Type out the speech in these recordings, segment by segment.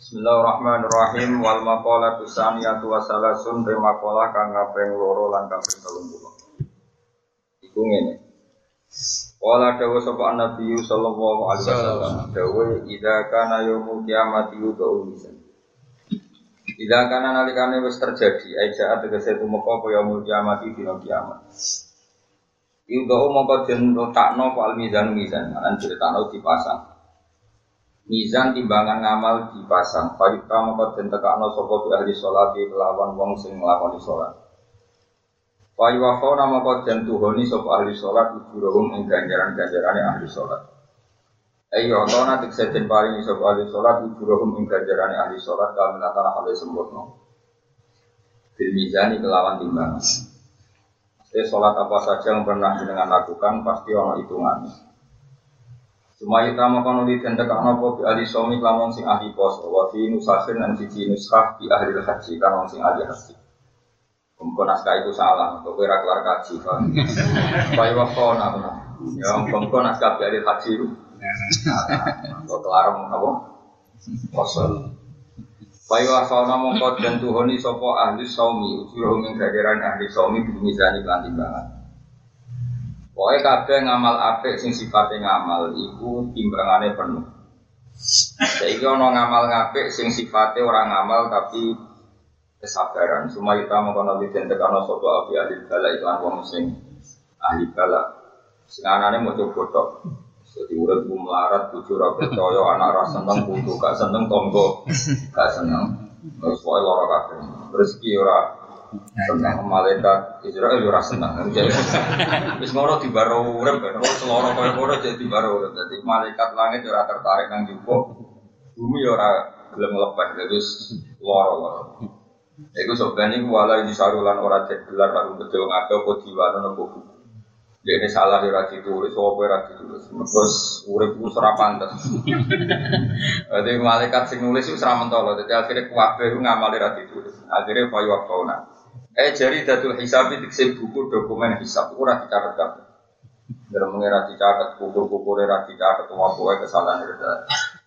Bismillahirrahmanirrahim wal maqalatu saniyatu wa salasun te maqalah kang kaping loro lan kaping 30. Iku ngene. Wala dawa sapa Nabi sallallahu alaihi wasallam dawa idza kana yaumul kiamati yudau misan. Idza kana nalikane wis terjadi aja tegese tumeka apa yaumul kiamati dina kiamat. Yudau mongko den letakno al mizan mizan, lan critakno dipasang. Mizan timbangan ngamal dipasang. Fayuta maka den tekakno sapa bi ahli salat kelawan wong sing nglakoni salat. Fayuwafona maka den tuhoni sapa ahli salat ujurahum ing ganjaran-ganjarane ahli salat. Ayo ana tik seten paring sapa ahli salat ujurahum ing ganjarane ahli salat kamilatan ahli sempurna. Bil mizani kelawan timbangan. Jadi sholat apa saja yang pernah dengan lakukan pasti ono hitungannya. Cuma kita makan ulit dan tekan nopo di ahli somi lamun sing ahli pos, wa fi nusahin dan siji nuskah di ahli haji kan sing ahli haji. Kemudian naskah itu salah, untuk kira kelar kaji kan. Bayi waktu nak Ya, kemudian naskah di ahli haji itu. Kau kelar apa? Kosong. Bayi waktu mongko dan tuhoni sopo ahli somi, ujuruh menggajaran ahli di mizani kelanting banget. Pokoknya kabeh ngamal apik sing sifatnya ngamal iku timbangannya penuh. Saiki ana ngamal ngapik sing sifatnya orang ngamal tapi kesabaran. Semua kita mau kono den tekano sapa api ahli bala itu wong sing ahli bala. Sing anane mau tok. Jadi ku melarat bojo ora percaya anak ora seneng putu gak seneng tonggo gak seneng. Terus pokoke lara kabeh. Rezeki ora Senang malaikat Israel ora senang. Wis ngono dibaro urip kan. Seloro kaya ngono jadi dibaro urip. Dadi malaikat langit ora tertarik nang jupuk. Bumi ora gelem lepas terus loro-loro. Iku sebenarnya wala di sarulan ora cek gelar karo bejo ngake apa diwano nopo buku. Dia ini salah di rati tulis, apa rati tulis. Terus urip ku ora pantes. Jadi malaikat sing nulis itu ora mentolo. Jadi akhirnya kuwabe ngamali rati tulis. Akhirnya payu waktu Eh jari datul hisab itu buku dokumen hisab ora dicatat kabeh. Dalam mengira dicatat kukur-kukur ora dicatat wae kesalahan itu.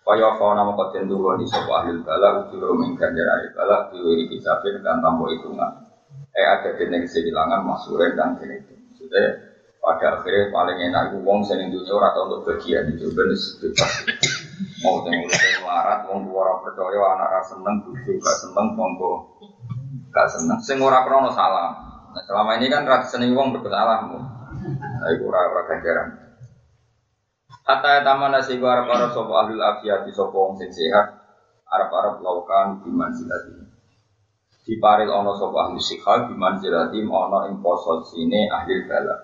Kaya fauna nama koten dulu di sopo ahli bala ujur mengganjar ahli bala diwiri hisabin dan tambah hitungan. Eh ada jenis kehilangan masuren dan itu. Maksudnya pada akhirnya paling enak itu wong sing dunia ora untuk bagian itu bener bebas. Mau urip melarat wong tua percaya anak ra seneng bojo gak seneng monggo gak seneng. Sing ora krono salah. Nah, selama ini kan rati seneng wong bersalah. Nah, itu ora ora ganjaran. Hatta taman nasi gua arab arab sopo ahlul afiyati sopo wong sing sehat. Arab arab laukan biman silati. Di paril ono sopo ahli sikha biman silati ono ing sini ahli bala.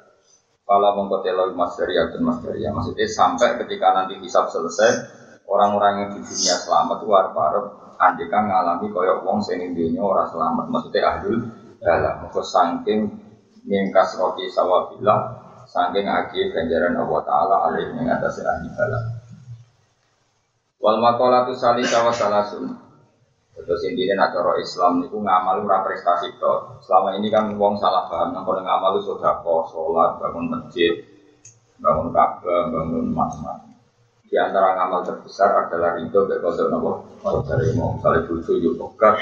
Kalau mengkotelo mas dan mas maksudnya sampai ketika nanti hisab selesai, orang-orang yang di dunia selamat itu arab arab andikan ngalami koyok wong sing dunia orang selamat maksudnya ahlul dalam maka saking mingkas roti sawabillah saking agi ganjaran Allah Ta'ala alih yang atas ahli dalam wal makolatu sali sawa salasun terus intinya acara Islam itu ngamal ora prestasi to. Selama ini kan wong salah paham nang kono ngamal sudah kok sholat, bangun masjid, bangun Ka'bah, bangun macam-macam. Di antara ngamal terbesar adalah ridho ke kodok nopo? Dari mau misalnya bucu yuk pekat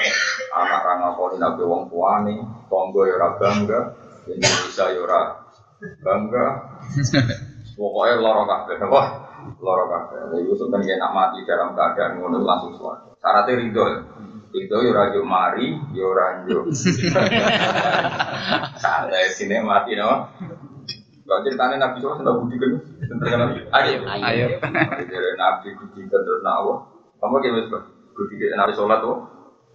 anak ranga koni nabi wong tuani tonggo yora ya bangga Indonesia yora ya bangga. Pokoknya loro kafe apa loro jadi Yusuf kan nak mati dalam keadaan ngono langsung suara syaratnya ridho ya. Ridho yura juk mari yura juk santai sini mati no Gak ceritanya Nabi SAW sudah budi kan? Ayo, ayo. Dari Nabi budi kan terus nawa. Kamu kayak mas budi kan Nabi sholat tuh.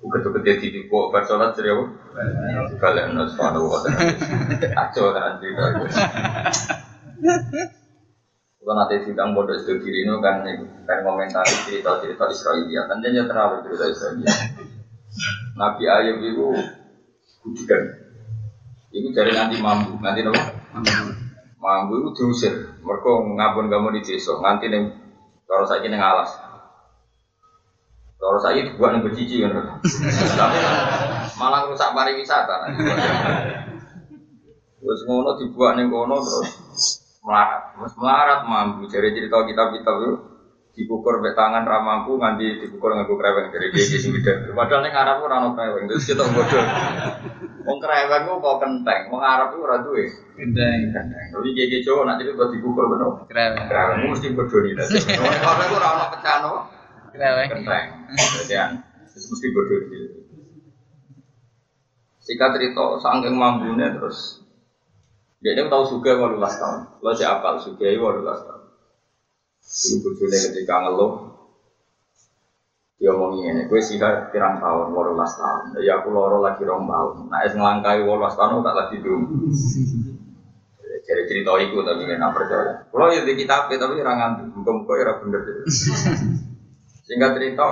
Bukan tuh gede di kok ber sholat jadi apa? Kalian harus paham apa? Aco kan cerita. Kalau nanti sidang bodoh itu kiri ini kan kan komentari cerita-cerita Israel ya kan dia terlalu cerita Israel. Nabi Ayub itu budikan. Itu dari nanti mampu, nanti apa? Mampu itu diusir. Mereka ngabun kamu di desa. Nganti nih kalau saya ini ngalas. Kalau saya itu buat nih bercici kan. Tapi malah rusak pariwisata. Terus ngono dibuat nih ngono terus melarat. Terus melarat mampu. Jadi cerita kitab-kitab itu Dipukur mek tangan ra mampu nganti dipukur nganggo kreweng dari dia sing beda. Padahal ning Arab ora ono kreweng, terus kita bodoh. Wong kreweng kok kenteng, wong Arab ku ora duwe. Kenteng. Tapi gege Jawa nak jadi dipukur bener. Kreweng. Kreweng mesti bodoh. Wong kreweng ora ono pecano Kreweng. kenteng. Jadi an, terus mesti bodoh gitu. Singkat cerita, saking mampunya terus dia ini tahu suga walulas tahun. Lo si apal suga walulas tahun. Ibu bojone ketika ngeluh dia ngomong ini, gue sih pirang tahun, walulas tahun. Ya aku loro lagi rong tahun. Nah, es ngelangkai walulas tahun tak lagi dulu. Jadi cerita itu tapi nggak percaya. Kalau ya di kitab tapi orang ngantuk, muka-muka ya bener. Singkat cerita,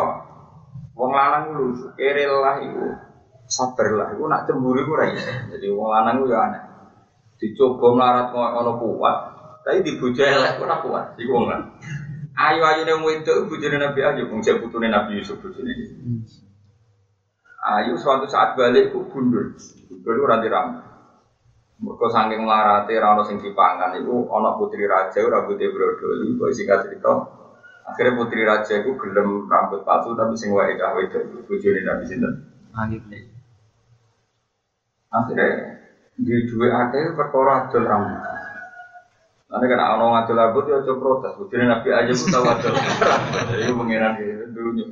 wong lanang lu kere lah iku sabar lah iku nak cemburu iso. Jadi wong lanang ku ya aneh. Dicoba melarat ngono kuat, tapi dibojo elek ora kuat. Iku wong lanang. Ayu-ayu ning wedok bojone Nabi Ayub, wong putune Nabi Yusuf bojone. Ayu suatu saat balik ku gundul. Gundul ora diram. Mergo saking larate ora ono sing dipangan iku ana putri raja rambute brodol. Kok singkat cerita, akhirnya putri raja iku gelem rambut palsu tapi sing wae cah wedok bojone Nabi sinten? Ayub. Akhirnya di dua akeh perkara rambut. Nanti kan ono ngadol rambut ya coba protes. Bojone Nabi aja pun tahu. Jadi pengiran gitu dulunya.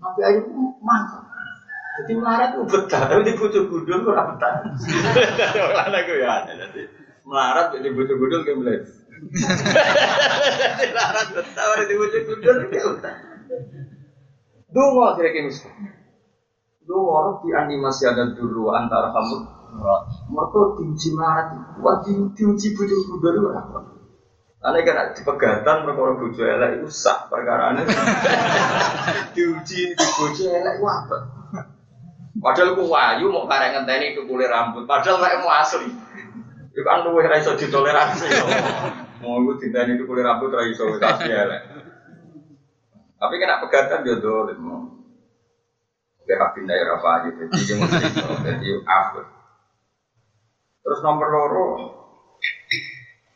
Nabi aja mantap. Jadi melarat itu betah, tapi di bujuk gudul ora betah. Orang aku ya. Melarat di bujuk gudul kayak belas. Melarat betah, orang di bujuk gudul kayak betah. Dungo akhirnya kayak misalnya. Dungo orang di animasi ada dulu antara kamu. Mereka diuji melarat, wah di, diuji bujuk gudul itu apa? Karena kan di pegatan mereka orang bujuk elek itu sah perkara ini. diuji di bujuk elek itu apa? Padahal ku wayu mau karek ngenteni itu kulit rambut. Padahal kayak mau asli. Itu kan luwih ra iso ditoleransi. Mau iku dinteni itu kulit rambut ra iso asli elek. Tapi kena pegatan dia dolim. Oke, habis daerah apa aja. Jadi mesti jadi apa. Terus nomor loro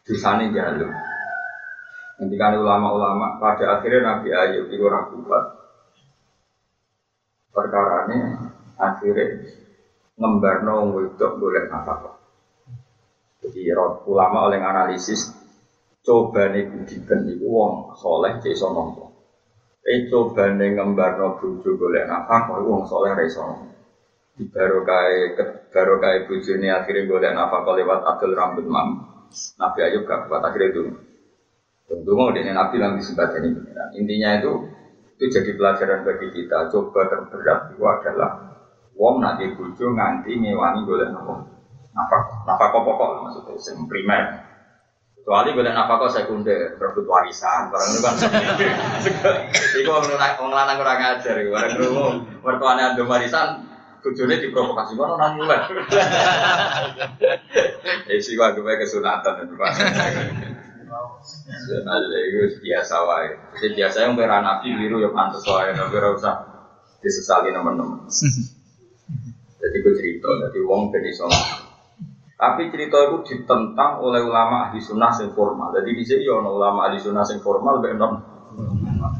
dosane jalur. Ketika ulama-ulama pada akhirnya Nabi Ayub itu orang kuat. Perkara ini akhirnya ngembarno wong wedok boleh nafkah. Jadi ulama oleh analisis coba nih budikan itu wong soleh cek iso nompo. Eh coba nih ngembarno bojo boleh nafkah wong soleh iso nompo. Di baru kai baru kai bojo ini akhirnya boleh nafkah lewat adil rambut mam. Nabi Ayub gak kuat akhirnya itu. Tentu mau dengan Nabi yang disebut ini Intinya itu itu jadi pelajaran bagi kita. Coba terberat itu adalah wong nanti bojo nganti ngewangi golek napa nafkah nafkah pokok maksudnya sing primer kecuali golek nafkah sekunder berebut warisan barang itu kan iku wong wong lanang ora ngajar iku barang krungu mertuane ando warisan bojone diprovokasi ngono nang mulai eh sih gua gue kesunatan itu Pak Nah, itu biasa wae. Jadi biasa yang berana nabi biru ya pantas wae, tapi ora usah disesali teman-teman. Jadi gue cerita, jadi wong ben iso. Tapi cerita itu ditentang oleh ulama ahli sunnah yang formal. Jadi di sini ono ulama ahli sunnah yang formal, ben non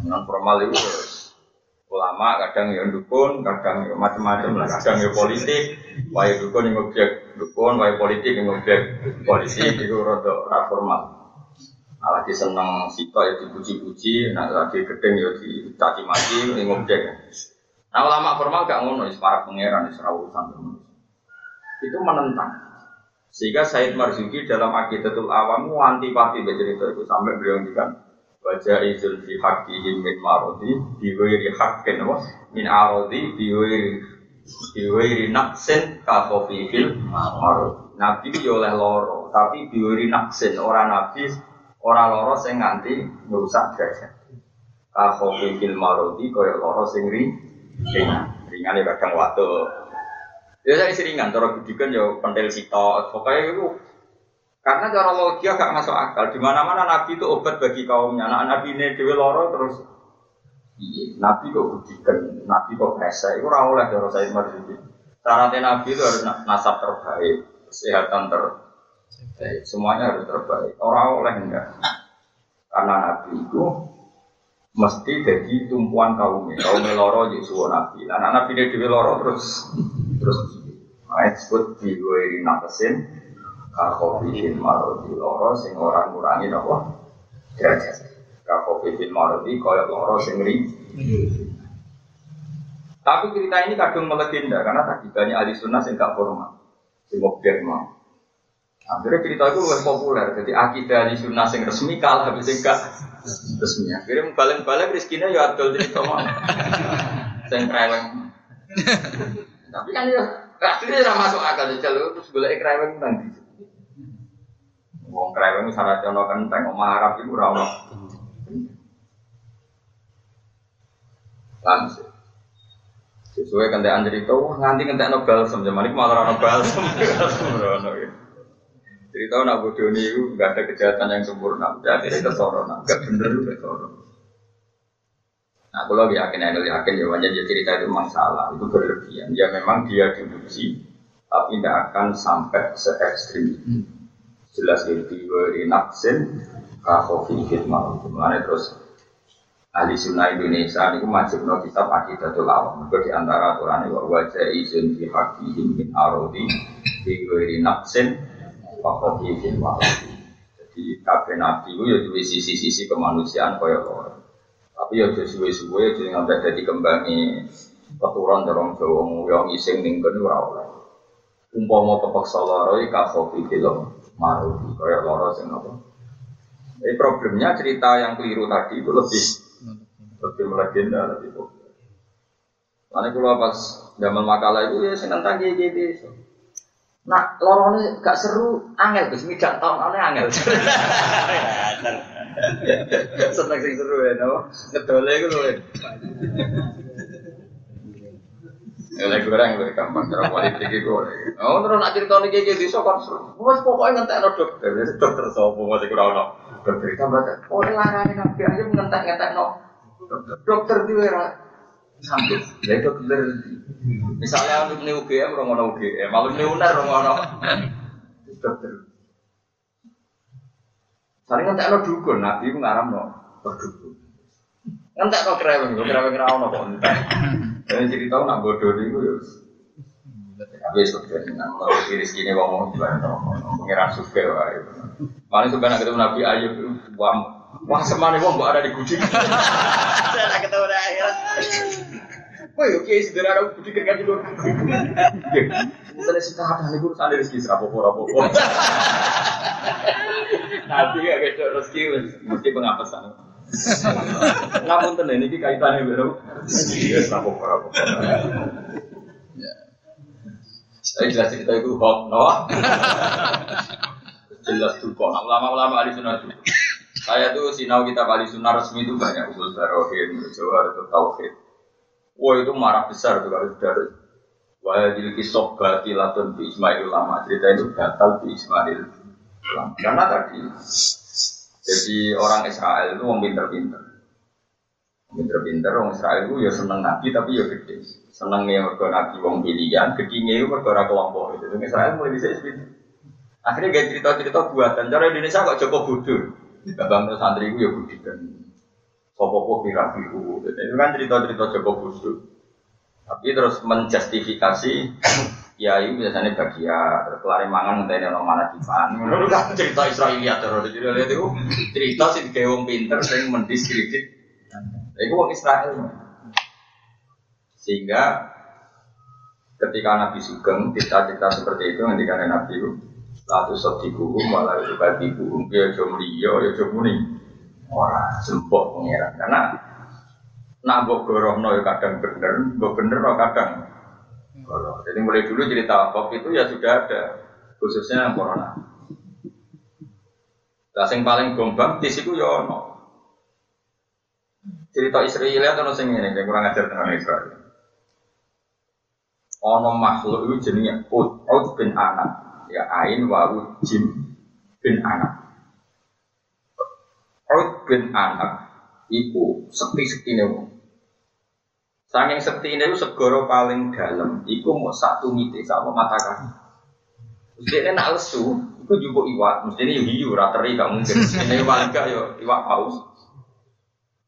non formal itu terus. Ulama kadang yang dukun, kadang yang macam-macam kadang yang politik, wae dukun yang objek dukun, wae politik yang objek politik itu rada ra formal. Nah, lagi seneng sitok ya dipuji-puji, nah lagi gedeng ya dicaci maki, yang objek. Nah ulama formal gak ngono, para pangeran, is urusan Itu menentang. Sehingga Said Marzuki dalam Aqidatul Awam antipati cerita itu sampai beliau ngendikan baca izul fi haqqihim min marodi biwairi haqqin wa min arodi biwairi biwairi naksin ka fil marodi. Nabi yo oleh loro, tapi biwairi naksin orang nabi orang loro sing nganti merusak derajat. Ka fil marodi koyo loro sing ri ringan ringan ya kadang waktu ya saya isi ringan cara budikan ya pentil sito pokoknya itu karena cara logika gak masuk akal. Di mana mana nabi itu obat bagi kaumnya. Anak nabi ini dewi loro terus iya nabi kok budikan nabi kok rese itu ora oleh cara saya marzuki syaratnya nabi itu harus nasab terbaik kesehatan terbaik semuanya harus terbaik. Orang oleh enggak. Karena nabi itu mesti jadi tumpuan kaum kaum loro jadi suwo nabi. Anak nabi dia loro terus terus ayat disebut di gue nakesin kakofihin marodi loro sing orang ngurangi apa derajat kakofihin marodi koyok loro sing ri tapi cerita ini kadung melegenda karena tadi banyak ahli sunnah yang gak formal, sing objek mau. Akhirnya cerita itu lebih populer. Jadi akidah ahli sunnah yang resmi kalah habis yang gak resmi. Akhirnya balik-balik rezekinya ya adol cerita mau. Sing kreweng. Tapi kan ya akhirnya tidak masuk akal jalur terus boleh kreweng nanti. Wong kreweng syarat jono kenteng omah Arab itu ora ono. Langsung. Sesuai kentekan cerita, wah nganti kentek no balsem, zaman ini malah no balsem. Cerita nak bodoh ini nggak ada kejahatan yang sempurna, jadi itu kesoro, nggak bener juga kesoro. Nah, kalau yakin, aku yakin ya wajar cerita itu masalah, itu berlebihan. Ya memang dia diuji, tapi tidak akan sampai se ekstrim itu. Jelas itu di naksin, kahofi hikmah, mana terus ahli sunnah Indonesia ini wajib no kitab akidatul awam. Mereka di antara aturan ini wajah izin fi hakihim min arodi fi ghairi naqsin wa khafifin wa Jadi kabeh nabi itu ya duwe sisi-sisi kemanusiaan kaya loro. Tapi ya suwe-suwe jadi ngambil jadi kembangi keturunan dorong Jawa yang ising ning kene ora oleh. Umpama kepeksa lara iki ka khafifil marudi kaya loro sing apa. Jadi problemnya cerita yang keliru tadi itu lebih lebih melegenda lebih populer. Karena kalau pas zaman makalah itu ya seneng tadi gitu. Nah, lorone gak seru, angel terus tidak tahun aneh angel. Seneng sing seru ya, no. Ngedole itu loh. Ya lagi goreng gue gampang cara politik itu. Oh terus nak cerita nih kayak gitu kan seru. Mas pokoknya ngentek no dokter, dokter sopo masih kurang no. Dokter itu berarti. Oh larang nabi aja ngentek no dokter di sambut. Ya dokter. Misalnya nih UGM romono UGM malu nih unar romono dokter. Saling ngentek no dukun nabi itu ngaram no berdukun. Ngentek no kereweng no kereweng rawon no kok entek dan cerita nak bodoh itu ya tapi sebenarnya nggak mau diri sini ngomong gimana pengiran suka wah itu paling sebenarnya ketemu nabi ayub wah Wah semane wong mbok ada di gudik. Saya ketemu dah akhirat. Woi, oke, sederhana aku gudik kan juga. Misalnya sih kata nih urusan rezeki serapopo rapopo. Nanti gak gitu rezeki mesti pengapesan. Ngamun tenan ini kaitannya bero. Iya, serapopo rapopo. Saya jelas cerita itu hoax, no? Jelas tuh kok. Ulama-ulama ahli sunnah tuh. Saya tuh sinau kita kali sunnah resmi itu banyak usul barohin, jawar atau tauhid. Wah itu marah besar tuh kalau sudah Wah jadi kisah batilatun di Ismail lama cerita itu batal di Ismail karena tadi jadi orang Israel itu orang pinter-pinter pinter-pinter orang Israel itu ya seneng nabi tapi ya gede senengnya mereka nabi wong pilihan gedingnya itu mereka kelompok itu Israel mulai bisa akhirnya gak cerita-cerita buatan cara Indonesia kok cukup bodoh Babang santri itu ya budikan. Sopo kira biru. Itu kan cerita-cerita Joko Busuk. Tapi terus menjustifikasi ya itu biasanya bagian terus kelari mangan ngenteni orang mana dipan. Itu kan cerita Israelia terus jadi lihat itu cerita sih kayak pinter sing mendiskredit. Itu wong Israel. Sehingga ketika Nabi Sugeng cerita-cerita seperti itu yang dikatakan Nabi itu Lalu sodiku malah itu batiku ya jom liyo ya jom muni orang sempok pengiran karena nak mbok gorohno ya kadang bener, mbok bener kadang goroh. Jadi mulai dulu cerita kok itu ya sudah ada khususnya corona. Lah sing paling gombang di situ ya ono. Cerita Israel atau sing ini yang kurang ajar tentang Israel. Ono makhluk itu jenenge Ud, Ud bin Anak ya ain wawu jim bin anak Ud bin anak iku sekti-sekti wong. Saking sekti ini segoro paling dalam, iku mau satu mite sama mata kaki. Ini nak lesu, itu juga iwak. Mesti ini hiu, rateri gak mungkin. Ini iwak enggak yo, iwak paus.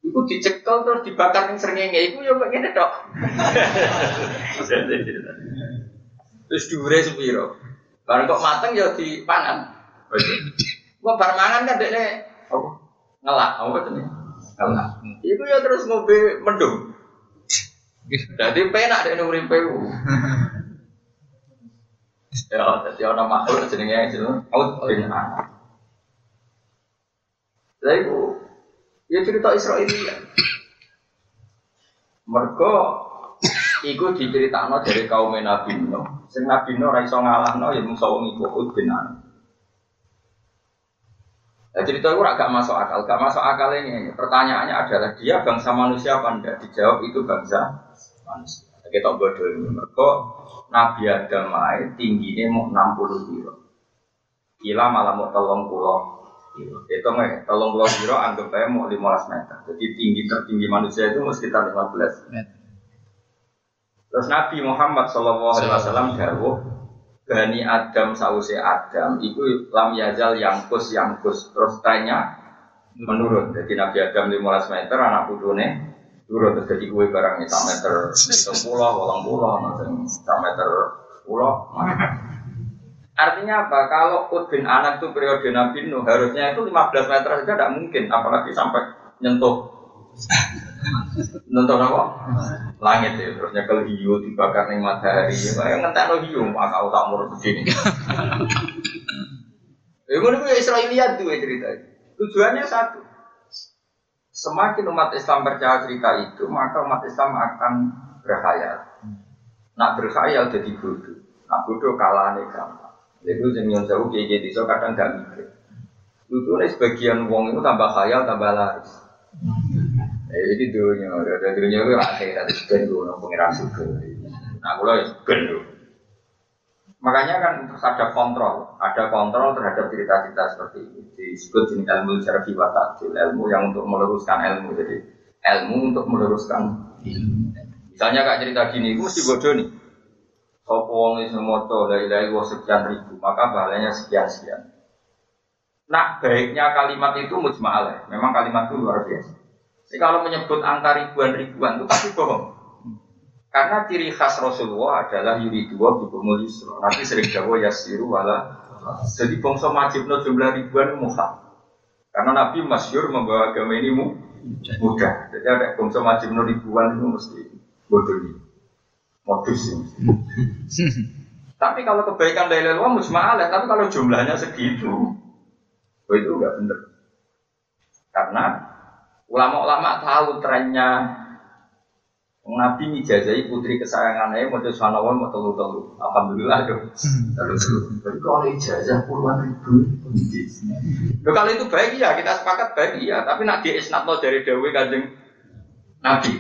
Iku dicekel terus dibakar ning srengenge iku ya ngene tok. Terus dhuwure sepiro? Bareng kok mateng ya dipangan. Kok bar mangan kan dekne apa? Ngelak, apa jenenge? Ngelak. Iku ya terus ngombe mendung. Jadi penak dekne uripe ku. Ya, jadi ana makhluk jenenge jeneng out bin anak. Lah iku ya cerita Israelia. Mergo iku diceritakno dari kaum Nabi Nuh. Sing Nabi Nuh ora iso ngalahno ya mung wong iku Hud bin Anak. Nah, cerita itu agak masuk akal, gak masuk akal ini. Pertanyaannya adalah dia bangsa manusia apa enggak? Dijawab itu bangsa manusia. Kita bodoh ini. Mereka Nabi Adam tinggi tingginya mau 60 kilo. Gila malah mau tolong pulau itu nggak tolong pulau kilo anggap aja mau 15 meter. Jadi tinggi tertinggi manusia itu sekitar 15 meter. Terus Nabi Muhammad Shallallahu Alaihi Bani Adam sause Adam itu lam yazal yangkus yangkus terus tanya menurun jadi Nabi Adam 15 meter anak putune turun terus jadi kue barangnya sak meter pulau walang pulau sak meter pulau Artinya apa? Kalau Udin anak itu periode Nabi Nuh harusnya itu 15 meter saja tidak mungkin, apalagi sampai nyentuh nonton apa? Langit ya, terusnya kalau hiu dibakar nih matahari, ya ngentek lo hiu, maka tak murah begini. Ya gue lihat tuh cerita Tujuannya satu. Semakin umat Islam percaya cerita itu, maka umat Islam akan berkhayal. Nak berkhayal jadi bodoh. Nak bodoh kalah nih gampang. Jadi yang jauh kayak gitu, kadang gak mikir. Itu sebagian wong itu tambah khayal, tambah laris. Ya jadi dunia, ada dunia itu akhirat itu pengiran suka. Nah, kalau ya ben Makanya kan terus ada kontrol, ada kontrol terhadap cerita-cerita seperti ini. Disebut jenis ilmu cerfi watakil, ilmu yang untuk meluruskan ilmu. Jadi ilmu untuk meluruskan. Misalnya kak cerita gini, gue mesti bodoh nih. Sopo wong semua moto dari dari sekian ribu, maka pahalanya sekian sekian. Nah baiknya kalimat itu mujmalah, memang kalimat itu luar biasa. Jadi kalau menyebut angka ribuan-ribuan itu pasti bohong. Karena ciri khas Rasulullah adalah yuri dua bikumul yusro. Nanti sering jawab yasiru wala. Jadi bangsa majibno jumlah ribuan muha. Karena Nabi masyur membawa agama ini mudah. Jadi ada bangsa majibno ribuan itu mesti bodoh. Modus ini. tapi kalau kebaikan dari luar mujma'alah, tapi kalau jumlahnya segitu, oh itu enggak benar. Karena Ulama-ulama tahu trennya Nabi ngijazahi putri kesayangannya mau jadi sanawan mau telu telu. Alhamdulillah dong. Telu telu. Tapi kalau ijazah puluhan ribu, Loh, kalau itu baik ya kita sepakat baik ya. Tapi nak di isnatno dari Dewi kanjeng Nabi.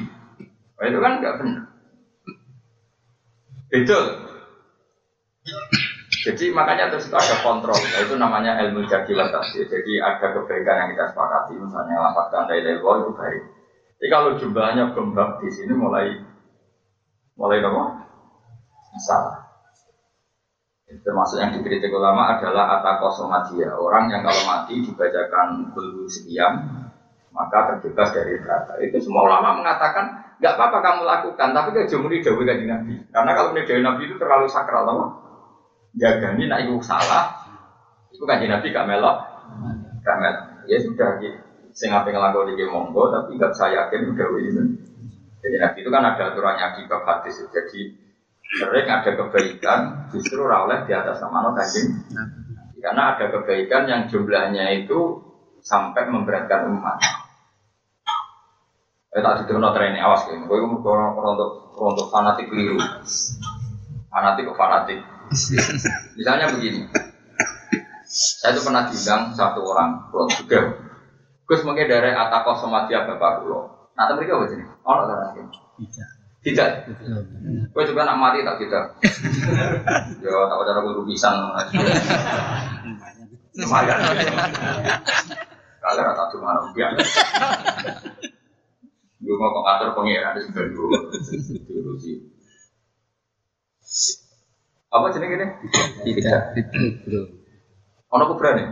Nah, itu kan nggak benar. Itu. Jadi makanya terus itu ada kontrol, nah, itu namanya ilmu jadi tafsir. Jadi ada kebaikan yang kita sepakati, misalnya lapatkan dari level itu baik. Jadi kalau jumlahnya gembak di sini mulai mulai apa? Salah. Termasuk yang dikritik ulama adalah atakosomadia. Orang yang kalau mati dibacakan bulu sekian, maka terbebas dari neraka. Itu semua ulama mengatakan nggak apa-apa kamu lakukan, tapi ke jumuri dawe Nabi. Karena kalau dawe Nabi itu terlalu sakral, apa? jagani nak ibu salah, itu kan Nabi gak melok, gak melok. Ya sudah, gitu. Sing apa ngelakon di monggo, tapi gak saya yakin udah itu. Jadi Nabi itu kan ada aturannya di bab hadis. Jadi sering ada kebaikan justru rawleh di atas nama kanjeng. Karena ada kebaikan yang jumlahnya itu sampai memberatkan umat. Eh tak diterima tren awas kan. Gue untuk untuk fanatik keliru. Fanatik ke fanatik. Misalnya begini, saya itu pernah diundang satu orang, kalau juga, Gus mungkin dari Atakoh Somatia Bapak Kulo. Nah, tapi mereka apa jadi? Oh, tidak. Tidak. Tidak. Gue juga nak mati tak tidak. Yo, tak ada guru pisang. Lumayan. Kalau rata cuma rupiah. Gue mau kok ngatur pengiran di sebelah dulu. Apa jenis ini? Tidak. Ono kuburan ya?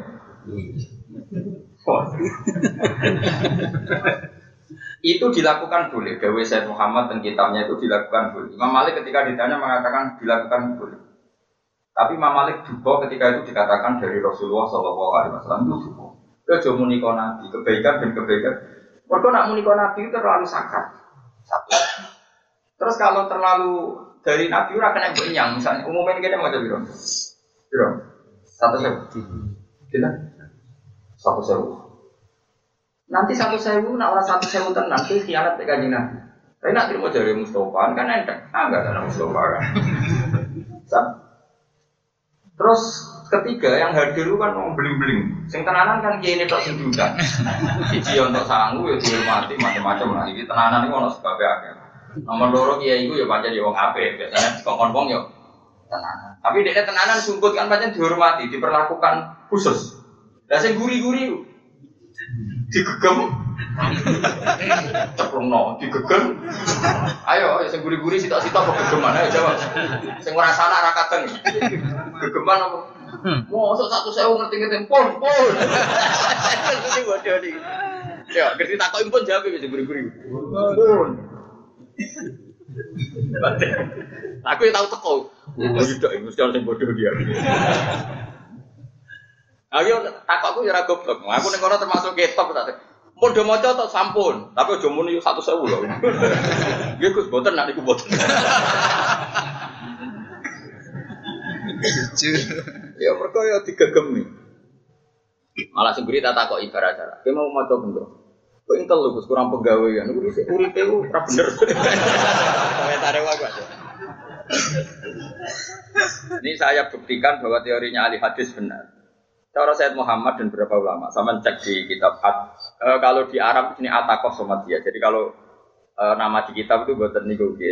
Itu dilakukan boleh. Dawe Said Muhammad dan kitabnya itu dilakukan boleh. Imam Malik ketika ditanya mengatakan dilakukan boleh. Tapi Imam Malik juga ketika itu dikatakan dari Rasulullah Shallallahu Alaihi Wasallam itu juga. Kejo muniko nabi, kebaikan dan kebaikan. Mereka nak muniko nabi itu terlalu sakit. Satu. Terus kalau terlalu dari nabi ora kena yang misalnya umumnya kita mau jadi Biro? Satu sewu. Kita? Satu sewu. Nanti satu sewu, nak orang satu sewu tenang, nanti khianat ke kajian nabi. Tapi nak terima dari Mustafa kan enteng. Ah enggak ada Mustafa kan. Terus ketiga yang hadir itu kan mau beling-beling. Sing tenanan kan kiai ini tak diundang. Siji untuk sanggup ya dihormati macam-macam lah. Ini tenanan itu ono sebab akeh. Nomor loro kiai itu ya pancen ya wong apik. Biasanya kongkon-kong ya tenanan. Tapi dia tenanan sungkut kan pancen dihormati, diperlakukan khusus. Lah sing guri-guri digegem ceplungno digegem ayo sing guri-guri sitok-sitok kok gegeman ayo jawab sing ora salah ra kadang gegeman apa Mosok satu sewu ngerti-ngerti pun pun. Ini bodoh nih. Ya, ngerti takut pun jawab bisa guri-guri. Pun. Aku yang tahu teko. Oh, tidak, mesti bodoh dia. Aku takutku ya ragu blok. Aku ning kono termasuk ketok tak. Modho maca tok sampun, tapi aja muni satu sewu lho. Nggih Gus, boten nak niku boten. ya mereka ya digegemi. Malah sendiri tak takok ibarat cara. Dia mau maca benda. Kok intel lu kurang pegawai ya. Niku sik uripe ku ora bener. Komentare wae aja. Ini saya buktikan bahwa teorinya ahli hadis benar. Cara Said Muhammad dan beberapa ulama, sama cek di kitab At, e, kalau di Arab ini Atakoh Somatia. Jadi kalau e, nama di kitab itu buatan niku di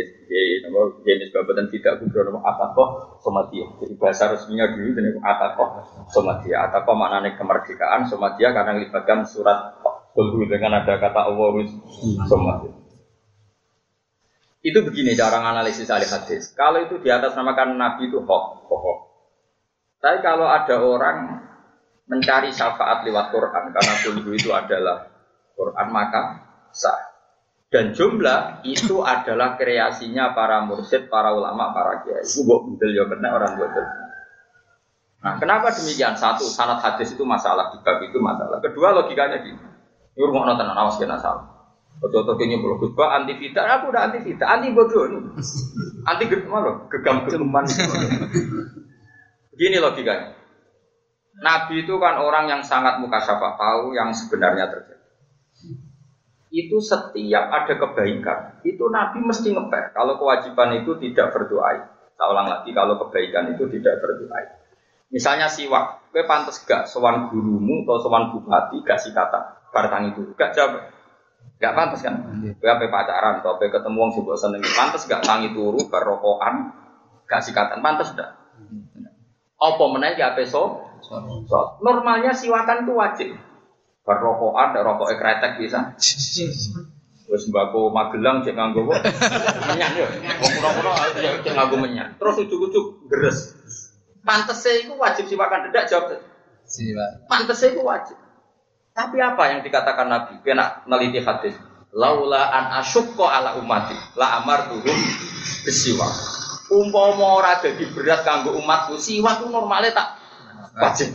nama jenis buatan tidak kubro nama Atakoh Somatia. Jadi bahasa resminya dulu ini Atakoh Somatia. Atakoh maknanya kemerdekaan, Somatia karena melibatkan surat Kulhu dengan ada kata Allah Somatia. Itu begini cara analisis ahli hadis. Kalau itu di atas namakan Nabi itu hoax, hoax. Tapi kalau ada orang mencari syafaat lewat Quran karena kulhu itu adalah Quran maka sah. Dan jumlah itu adalah kreasinya para mursyid, para ulama, para kiai. Itu buat ya benar orang betul. Nah, kenapa demikian? Satu, sanat hadis itu masalah, di bab itu masalah. Kedua, logikanya gini. Ini rumah nonton, awas kena salah. Kayaknya belum gus, anti fitnah, aku udah anti fitnah, anti bodoh nih. Anti gemar loh, gegam gegaman. Begini logikanya. Nabi itu kan orang yang sangat muka syafa tahu yang sebenarnya terjadi. Itu setiap ada kebaikan, itu Nabi mesti ngeper. Kalau kewajiban itu tidak berdoa. Saya ulang lagi, kalau kebaikan itu tidak berdoa. Misalnya siwak, gue pantas gak sowan gurumu atau sowan bupati gak sih kata bartang itu, gak jawab. Gak pantas kan? Gue apa pacaran atau apa ketemu orang sebuah seneng, pantas gak tangi turu barokokan, gak sikatan, pantas gak? Apa menaik ya so? So, normalnya siwakan itu wajib. Berrokokan, ada rokok ekretek bisa. Terus mbako Magelang cek nganggo kok menyan yo. Wong kuno-kuno cek nganggo menyan. Terus ujuk-ujuk geres. Pantese itu wajib siwakan tidak jawab. Siwak. Pantese itu wajib. Tapi apa yang dikatakan Nabi? Kena neliti hadis. Laula an asyukko ala umati la amar turun besiwa. Umpama ora dadi berat kanggo umatku, siwak ku normale tak wajib.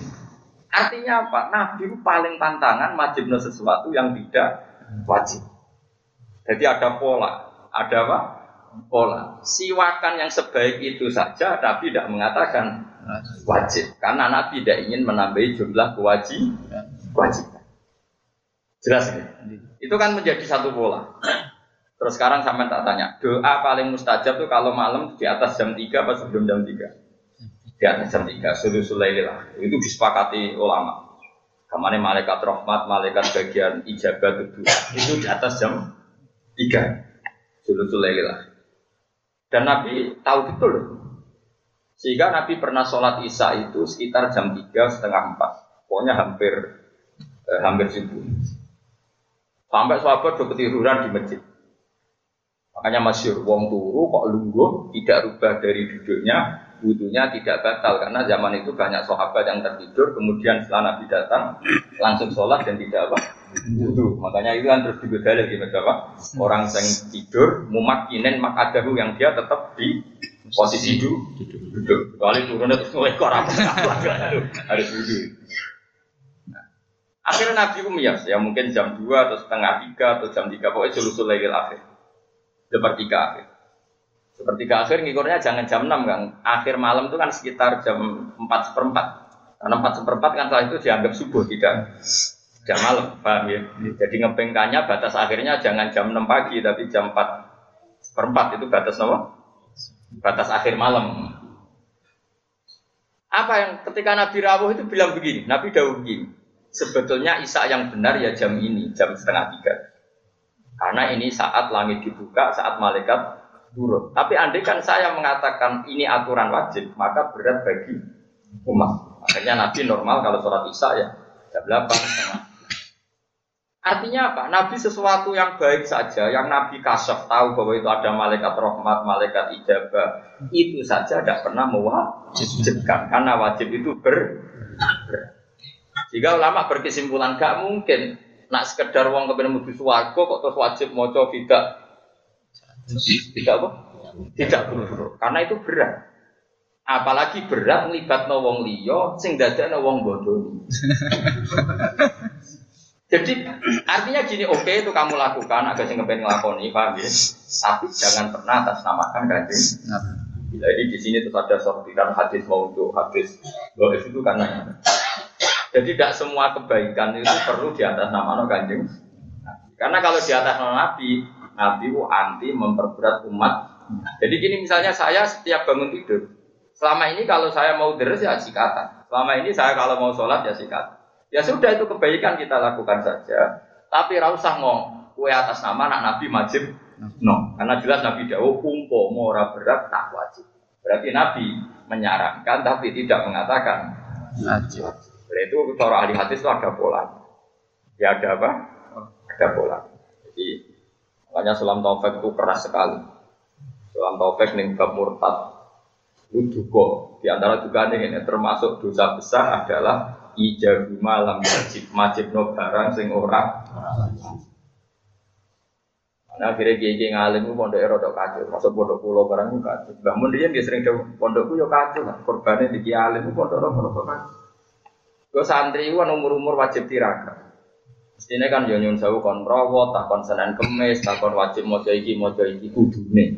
Artinya apa? Nabi itu paling tantangan wajibnya sesuatu yang tidak wajib. Jadi ada pola, ada apa? Pola. Siwakan yang sebaik itu saja, Nabi tidak mengatakan wajib, karena Nabi tidak ingin menambahi jumlah kewajiban. Kewajiban. Jelas ini. Itu kan menjadi satu pola. Terus sekarang sampai tak tanya, doa paling mustajab tuh kalau malam di atas jam 3 apa sebelum jam 3? Di atas jam tiga sulusul lah itu disepakati ulama. Ke mana malaikat rahmat malaikat bagian ijabat itu itu di atas jam tiga sulusul lah dan Nabi tahu betul. Sehingga Nabi pernah sholat isya itu sekitar jam tiga setengah empat. Pokoknya hampir eh, hampir subuh. Sampai sahabat udah ketiduran di masjid. Makanya masih wong turu kok lungguh tidak rubah dari duduknya wudhunya tidak batal karena zaman itu banyak sahabat yang tertidur kemudian setelah Nabi datang langsung sholat dan tidak apa Wudu. Makanya itu kan terus digodali gitu apa? Orang yang tidur mumat kinen mak adahu yang dia tetap di posisi duduk. Duduk. Kecuali turunnya terus mulai korak harus duduk. Nah, akhirnya Nabi Umiyas ya mungkin jam 2 atau setengah 3 atau jam 3 pokoknya sulusul legal akhir. Sepertiga akhir. Sepertiga akhir ngikurnya jangan jam 6 kan. Akhir malam itu kan sekitar jam 4 seperempat. Karena 4 seperempat kan setelah itu dianggap subuh tidak jam malam, paham ya? Jadi ngepengkannya batas akhirnya jangan jam 6 pagi tapi jam 4 seperempat itu batas apa? Batas akhir malam. Apa yang ketika Nabi Rawuh itu bilang begini, Nabi Dawud begini, sebetulnya Isa yang benar ya jam ini, jam setengah tiga. Karena ini saat langit dibuka, saat malaikat turun. Tapi andai kan saya mengatakan ini aturan wajib, maka berat bagi umat. Akhirnya Nabi normal kalau sholat Isya ya jam 8 setengah Artinya apa? Nabi sesuatu yang baik saja, yang Nabi kasaf tahu bahwa itu ada malaikat rahmat, malaikat ijabah, itu saja tidak pernah mewajibkan karena wajib itu ber, ber. Jika ulama berkesimpulan gak mungkin nak sekedar uang kepada mudu suwargo kok terus wajib moco tidak tidak apa? Tidak buru Karena itu berat. Apalagi berat melibat wong liya sing dadakno wong bodoh. Jadi artinya gini, oke okay, itu kamu lakukan agak sing kepen ngelakoni, paham ya? Tapi jangan pernah atas namakan kanjeng. Jadi di sini terus ada sortiran hadis mau untuk hadis doa itu karena jadi tidak semua kebaikan itu perlu di atas nama kanjeng. Karena kalau di atas nama nabi, nabi itu anti memperberat umat. Jadi gini misalnya saya setiap bangun tidur, selama ini kalau saya mau deres ya sikatan. Selama ini saya kalau mau sholat ya sikatan. Ya sudah itu kebaikan kita lakukan saja. Tapi rausah mau kue atas nama anak Nabi wajib no. Karena jelas Nabi Dawo umpo ora berat tak wajib. Berarti Nabi menyarankan tapi tidak mengatakan wajib. Berarti itu cara ahli hadis itu ada pola. Ya ada apa? Ada pola. Jadi makanya Sulam Taufik itu keras sekali. Sulam Taufik nih bab murtad itu juga di antara juga ini termasuk dosa besar adalah ijabu malam wajib wajib no barang sing ora Nah, akhirnya kiai kiai ngalim itu pondok erodo kacau, masuk pondok pulau barang itu kacau. Bangun dia dia sering jauh pondokku yo kacau lah, korbannya di itu pondok erodo kacau. Gue santri itu umur umur wajib tirakat. Mestinya kan yo nyun sewu kon rawat, tak kon senen kemis, tak kon wajib mau iki mau iki kudune.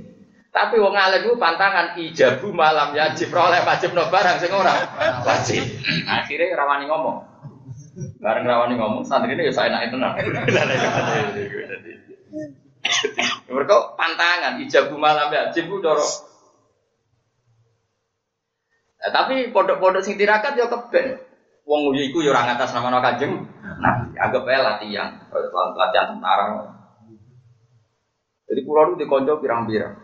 Tapi wong alim itu pantangan ijabu malam ya oleh wajib no barang sing ora wajib. Akhirnya rawani ngomong. Bareng rawani ngomong santri ini ya saya enak tenang. Mereka pantangan ijabu malam ya jibu doro. Nah, tapi pondok-pondok sing tirakat ya keben. Wong iku ya ora ngatas nama Kanjeng. Nah, anggap ae latihan, latihan tentara. Jadi pulau itu dikonco pirang-pirang.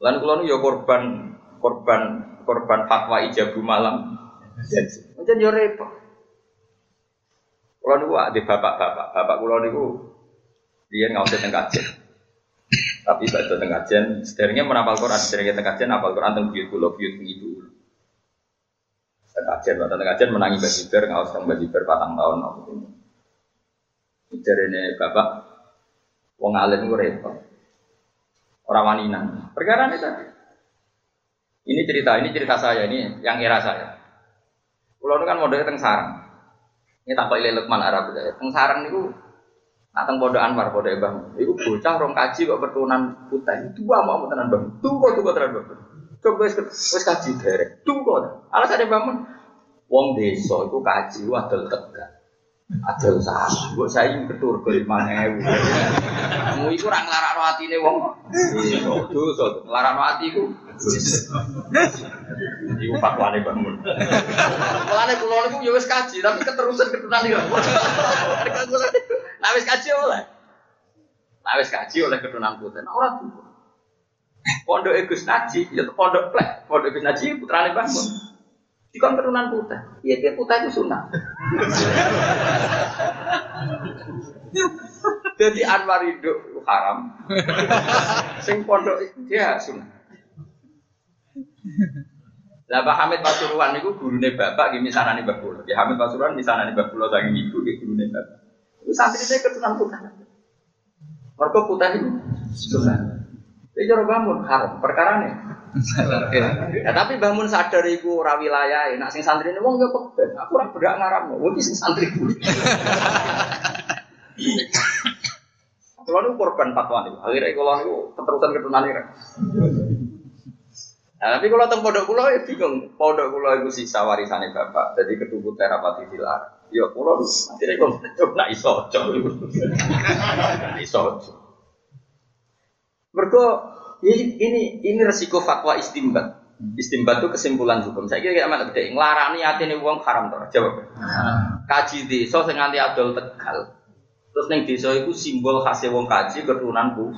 Lan kula ya korban korban korban fatwa ijabu malam. Jadi yo repot. Kula niku di bapak-bapak, bapak kula niku dia nggak usah kajian. Tapi baca tengah kajian, sederhana menapal Quran, sederhana tengah kajian, apal Quran tentang buyut kulo, buyut itu. Kajian, tengah kajian menangi bajiber, usah bajiber patang tahun. Jadi ini bapak, wong alim gue repot. Orang wanita. Perkara ini tadi. Ini cerita, ini cerita saya, ini yang era saya. Pulau kan modalnya teng sarang. Ini tak kok Lukman Arab saya. Teng sarang itu Nah, teng pondok Anwar, pondok Ibang. Itu bocah rong kaji kok berturunan putih. Dua mau tenan bang. Tunggu, tunggu tenan bang. Coba wis wis kaji derek. Tunggu. Alasan bangun. Wong desa itu kaji wadol tegak. Adol salah, buat saya yang betul ke lima ewu. Kamu itu orang larang hati nih wong. Dosa, larang hati ku. Iku fatwane bangun. Mulane kula niku ya wis kaji, tapi keterusan keturunan iki. Nah wis kaji oleh. Nah kaji oleh keturunan putih. Nah ora tuh. Pondok Gus Naji, ya pondok plek. Pondok Gus Naji putrane bangun. Dikon keturunan putih. Iya dia putih itu sunnah. Jadi Anwar itu haram. Sing pondok dia sunnah. Lah Pak Hamid Pasuruan itu gurune bapak gini sana nih Mbak Pulau. Ya Hamid Pasuruan di sana nih Mbak Pulau saking ibu di gurune bapak. Santri saya keturunan putih. Mereka putih itu susah. Jadi cara bangun haram perkara nih. Ya, tapi bangun sadar iku ora wilayah, nak sing santri ini wong yo keben. Aku ora berak ngaram, wong sing santri. Kalau nu korban fatwa nih, akhirnya kalau nu keterusan keturunan ini. Nah, tapi kalau tentang pondok pulau ya bingung. Pondok pulau itu sisa warisannya bapak. Jadi ketubut terapati dilar. Ya pulau akhirnya kalau coba iso, coba iso. Mereka ini ini ini resiko fatwa istimbat. Istimbat itu kesimpulan hukum. Saya kira kayak mana gede. Ngelarani hati ini uang haram tuh. Jawab. Kaji desa sing nganti adol tegal. Terus neng desa itu simbol khas wong kaji keturunanku.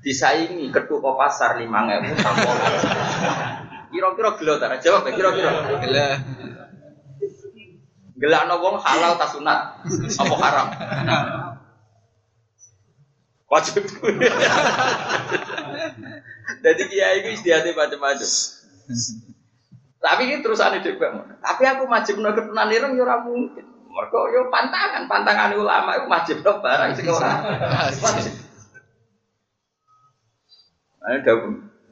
Disaingi ketua pasar lima ewu sampol. Kira-kira gelo tak? Jawab kira-kira. Gila. Gelakno wong halal tak sunat. Apa haram? Wajib. Jadi kiai itu istiadatnya macam-macam. Tapi ini terus aneh juga. Tapi aku wajib no ketunan ireng ya ora mungkin. Mereka yo pantangan, pantangan ulama itu wajib no barang sing ora. Wajib. Nah,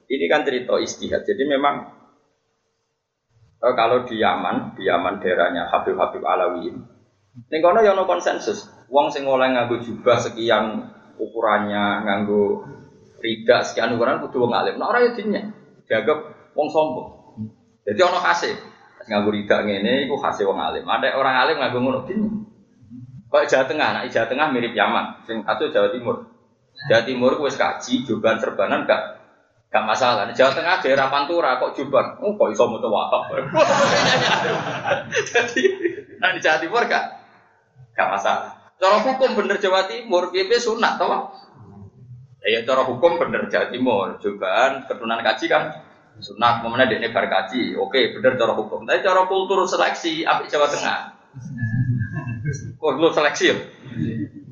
ini kan cerita istihad. Jadi memang eh, kalau di Yaman, di Yaman daerahnya Habib Habib Alawi ini, kono ya no konsensus. Wong sing oleh nganggo jubah sekian ukurannya, nganggo rida sekian ukuran kudu wong alim. Nah ora ya dinya. Dianggap wong sombong. Jadi ono khase. Nganggo rida ngene iku khase wong alim. Ada orang alim nganggo ngono dinya. Kok Jawa Tengah, nah Jawa Tengah mirip Yaman, sing satu Jawa Timur. Jawa Timur wis kaji, jubahan serbanan gak gak masalah. Nah, Jawa Tengah daerah Pantura kok jubahan, oh kok iso maca wakaf. Jadi, nah di Jawa Timur gak gak masalah. Cara hukum bener Jawa Timur, piye sunat toh? Ya cara hukum bener Jawa Timur, jubahan keturunan kaji kan sunat, mana dia bar kaji, oke bener cara hukum. Tapi cara kultur seleksi, apa Jawa Tengah? Kultur seleksi ya?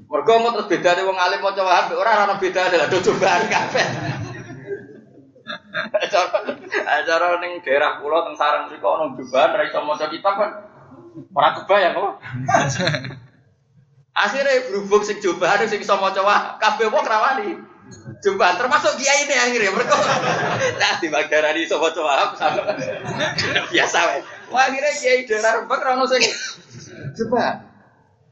Mereka mau terus beda dari wong alim mau coba orang orang beda adalah do cobaan kabeh. Acara ning daerah pulau teng sarang mriko ono jubahan ra iso maca kitab kan. Ora kebayang kok. Akhirnya berhubung sing jubahan sing iso maca wah kabeh wong rawani. Jubahan termasuk kiai ini akhirnya mereka. Nah di Magdarani iso maca wah biasa wae. Wah akhirnya kiai daerah Rembang ra ono sing jubahan.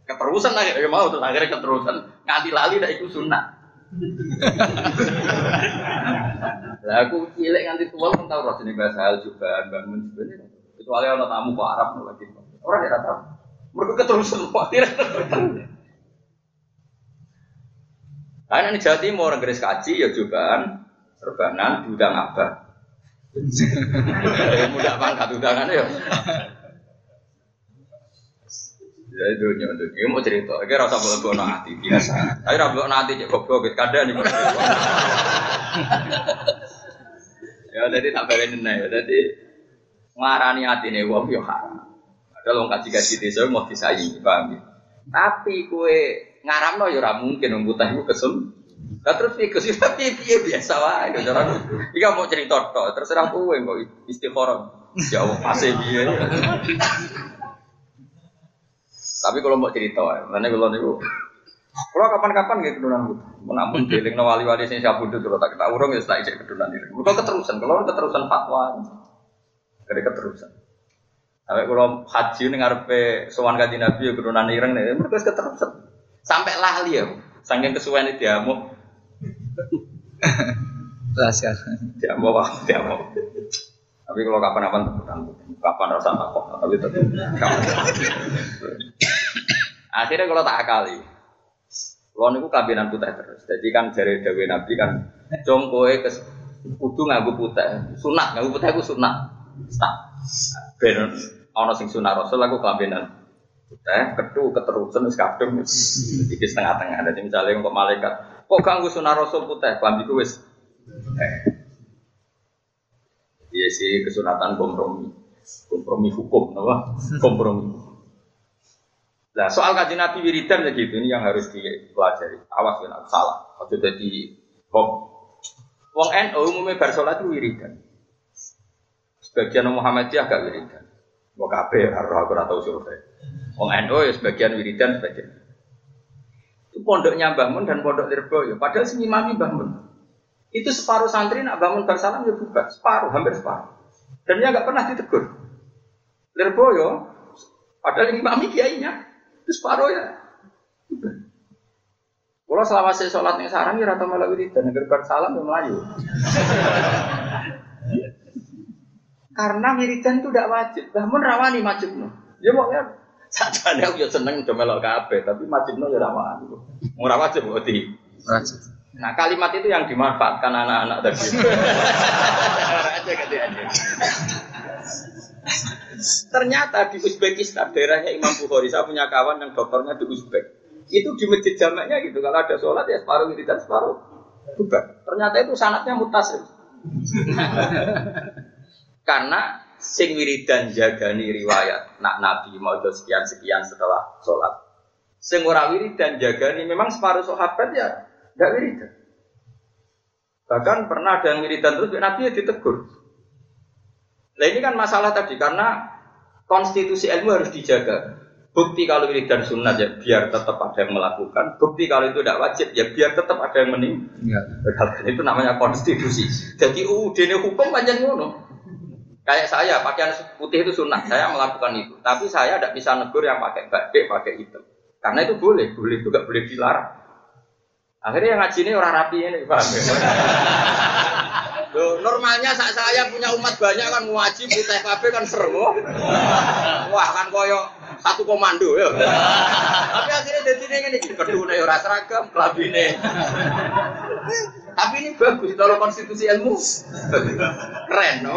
Keterusan akhirnya ya mau terus akhirnya keterusan nganti lali dak iku sunnah. Lah aku cilik nganti tua tau roh jenenge bahasa hal juga bangun sebenarnya. Kecuali ana tamu kok Arab lagi. Orang ya tahu. Mereka keterusan khawatir. Karena ini Jawa Timur orang garis kaji ya cobaan serbanan diundang abah. Mudah pangkat undangan ya. Ya itu nyontok. Ini mau cerita. Ini rasa boleh bawa hati biasa. Tapi rasa bawa hati cek goblok kadang nih. Ya jadi tak balik nih. Jadi ngarani hati nih wong yo haram. Ada lo kaji kaji desa mau disayi, paham ya? Tapi kue ngaram no yo mungkin nunggu tahu kesem. Nah terus piye kesih tapi piye biasa wae cara Iki mau cerita tok, terserah kowe kok istikharah. Jawab pasti piye. Tapi kalau mau cerita, mana kalau niku, kalau kapan-kapan gitu kedunan gitu, menampun dealing no wali-wali sing siap butuh terus tak kita urung ya tak ijek kedunan itu. Kalau keterusan, kalau keterusan fatwa, dari keterusan. Tapi kalau haji ini ngarepe sowan kaji nabi ya ireng nih, mereka keterusan. Sampai lali ya, saking kesuwen dia mau. Rahasia. Dia mau? Dia mau. Tapi kalau kapan-kapan kapan rasa takut, tapi tetap. Akhirnya kalau tak akali, kalau niku kabinan putih terus. Jadi kan dari Dewi Nabi kan, jom kowe ke kudu nganggo putih, sunat nganggo putih aku sunat. Sunat. Ben ana sing sunat Rasul aku kabinan putih, ketu keterusan wis kadung iki setengah-tengah. Jadi misalnya untuk malaikat, kok ganggu sunat Rasul putih, klambiku wis eh, Iya sih kesunatan kompromi, kompromi hukum, apa? Kompromi. Nah soal kajian Nabi wiridan ya gitu ini yang harus dipelajari. Awas ya, salah. Waktu jadi hop. Wong NU umumnya bersolat itu wiridan. Sebagian Muhammadiyah agak wiridan. Mau kabeh harus aku atau survei. Wong NU ya sebagian wiridan sebagian. Itu pondoknya Mbah Mun dan pondok Lirboyo. Padahal si imami Mbah Mun. Itu separuh santri nak bangun bersalam ya buka, separuh, hampir separuh. Dan dia nggak pernah ditegur. Lirboyo, padahal imami kiainya, itu separuh ya. Kalau selama saya sholat yang sarang ya rata malah wiridan, negeri bersalam ya Melayu. Karena wiridan itu tidak wajib, namun rawani wajib no. Ya mau ya, saja aku ya seneng udah melok kabe, tapi wajib no ya rawani. Mau wajib berarti. Wajib. Nah kalimat itu yang dimanfaatkan anak-anak tadi. Ternyata di Uzbekistan daerahnya Imam Bukhari, saya punya kawan yang dokternya di Uzbek. Itu di masjid jamaknya gitu, kalau ada sholat ya separuh dan separuh. Ternyata itu sanatnya mutasil. Karena sing wiridan jagani riwayat nak nabi mau sekian sekian setelah sholat. Sing ora wiridan jagani memang separuh sahabat ya tidak wiridan. Bahkan pernah ada yang wiridan terus Nabi ya ditegur. Nah ini kan masalah tadi karena konstitusi ilmu harus dijaga. Bukti kalau wiridan sunat ya biar tetap ada yang melakukan. Bukti kalau itu tidak wajib ya biar tetap ada yang meninggal. Ya. Itu namanya konstitusi. Jadi UUD ini hukum panjang ngono. Kayak saya pakaian putih itu sunat, saya melakukan itu. Tapi saya tidak bisa negur yang pakai batik, pakai hitam. Karena itu boleh, boleh juga boleh dilarang. Akhirnya yang ngaji ini orang rapi ini, paham ya? Loh, normalnya saat saya punya umat banyak kan ngaji putih kafe kan seru. Wah kan koyo satu komando ya. Tapi akhirnya jadi ini ini kedua nih orang seragam, kelabine. Tapi ini bagus kalau konstitusi ilmu. Keren, no?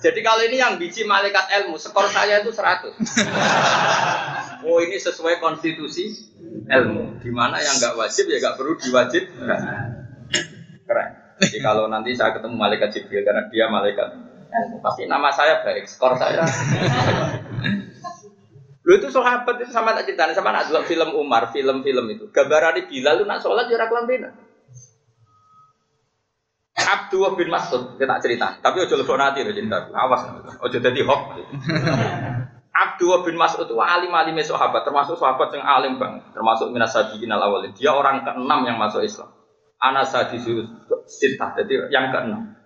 Jadi kalau ini yang biji malaikat ilmu, skor saya itu 100. Oh ini sesuai konstitusi ilmu. Di mana yang nggak wajib ya nggak perlu diwajib. Keren. Jadi kalau nanti saya ketemu malaikat Jibril karena dia malaikat pasti nama saya baik, skor saya. Lu itu sahabat itu sama tak cerita, sama nak film Umar, film-film itu. Gambaran Bilal lu nak sholat jarak lambena. Abdullah bin Mas'ud kita cerita, tapi ojo lebih nanti lo cerita, awas, ojo jadi hoax. Abdullah bin Mas'ud itu alim alim sahabat, termasuk sahabat yang alim bang, termasuk minas sabiqin al awalin. Dia orang keenam yang masuk Islam. Anas sadisu sitah, jadi yang keenam.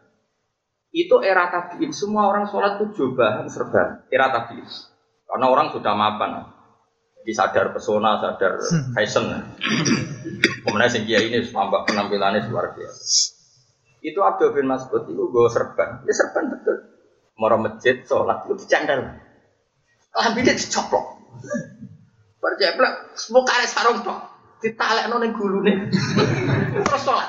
Itu era tabiin, semua orang sholat tuh coba serba era tabiin. Karena orang sudah mapan, disadar pesona, sadar fashion. Kemudian sing ini tambah penampilannya luar biasa. Itu Abdul bin Mas'ud itu gue serban. Ya serban betul. Mau masjid, sholat, itu dicandal. Lambinya dicoplok. Berjeblak, semua kare sarung tok. Ditalek gulu nih. Terus sholat.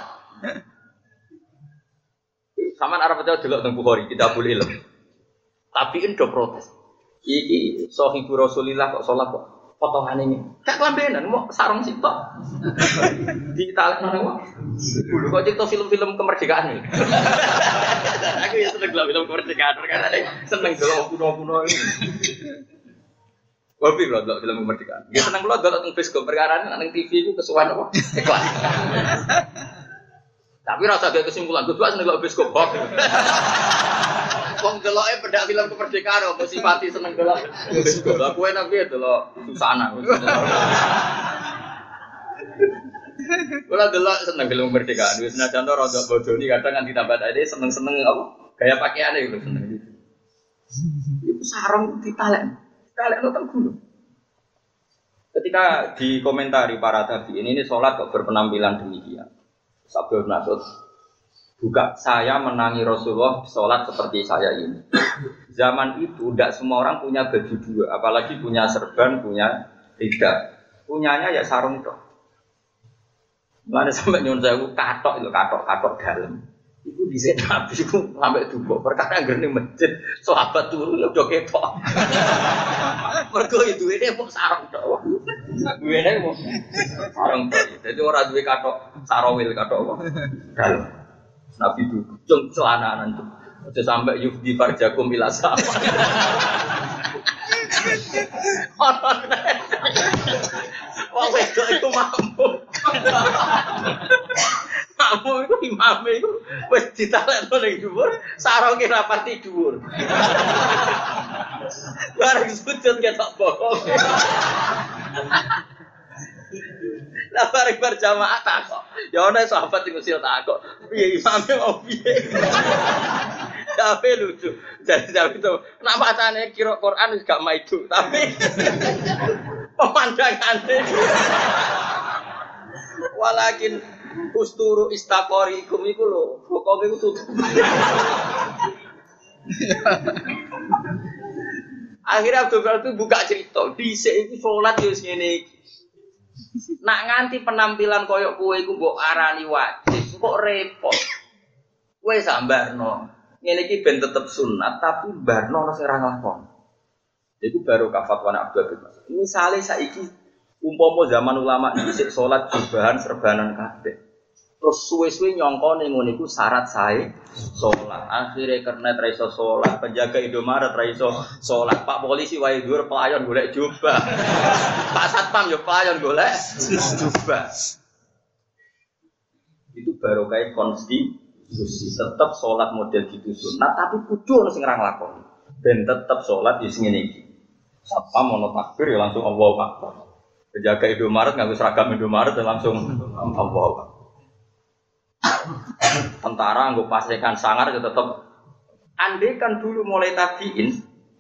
Sama Arab itu dulu tentang Bukhari, kita boleh ilmu. Tapi itu protes. Iki sohibu Rasulillah kok sholat kok potongan ini. Kayak kelambenan, mau sarung sitok. Di tarik mana mau? Dulu kok cerita film-film kemerdekaan nih. Aku ya seneng film kemerdekaan karena seneng dulu kuno-kuno ini. Wabi loh dulu film kemerdekaan. Dia seneng loh dulu tentang bioskop perkara ini nang TV itu kesuwan apa? Iklan. Tapi rasa gak kesimpulan, gue seneng dulu bioskop Wong deloke pedak film kemerdekaan apa simpati seneng delok. Lah kowe nang piye delok susana. Kula delok seneng film kemerdekaan. Wis senajan to rada bodoni kadang nganti tambah tadi seneng-seneng apa gaya pakaiane itu seneng. Iku sarung ditalek. Talek nonton gunung. Ketika dikomentari para tabi ini, ini sholat kok berpenampilan demikian. Sabda Nasud Buka saya menangi Rasulullah sholat seperti saya ini. Zaman itu tidak semua orang punya baju dua, apalagi punya serban, punya tidak. Punyanya ya sarung toh. Mana sampai nyuruh saya katok itu katok katok dalam. Itu di sini nabi itu sampai dulu perkara gini masjid sahabat turun ya udah ketok. Mereka itu ini mau sarung toh. Ini mau sarung toh. Jadi orang dua katok sarawil katok dalam. Nabi itu cung celana nanti. Aja sampai yuk di farjakum ila sama. Wong wedok itu mampu. Mampu itu imame itu wis ditalekno ning dhuwur, sarunge rapati dhuwur. Bareng sujud ketok bokong. Lah bareng berjamaah takok. Ya ana sahabat sing usil takok. Piye imame mau piye? Tapi lucu. Jadi tapi itu kenapa tanya kira Quran gak maidu, tapi pemandangannya. Walakin usturu istakori ikum iku lho, pokoke tutup. Akhirnya Abdul Qadir itu buka cerita, dhisik iki salat yo ngene iki. Nak nganti penampilan koyok kue iku mbok arani wajib, kok repot. Kowe sambarno. Ngene iki ben tetep sunat tapi barno ono sing ora nglakon. Iku baru kafat wana Abdul Qadir. Misale saiki umpama zaman ulama dhisik salat jubahan serbanan kabeh. Terus suwe-suwe nyongko ngono iku syarat sae salat. Akhire kernet ra iso salat, penjaga Indomaret ra iso salat. Pak polisi wae dhuwur pelayan golek jubah. Pak satpam yo pelayan golek jubah. Itu baru kayak konstitusi. Tetap sholat model gitu sunat, tapi kudu ono sing ora nglakoni. Tetap sholat di sini iki. Satpam ono takbir ya langsung Allahu Akbar. Penjaga Indomaret nggak seragam Indomaret ya langsung Allahu Akbar. Tentara nggak pastikan sangar ya tetap. Andai kan dulu mulai tabiin,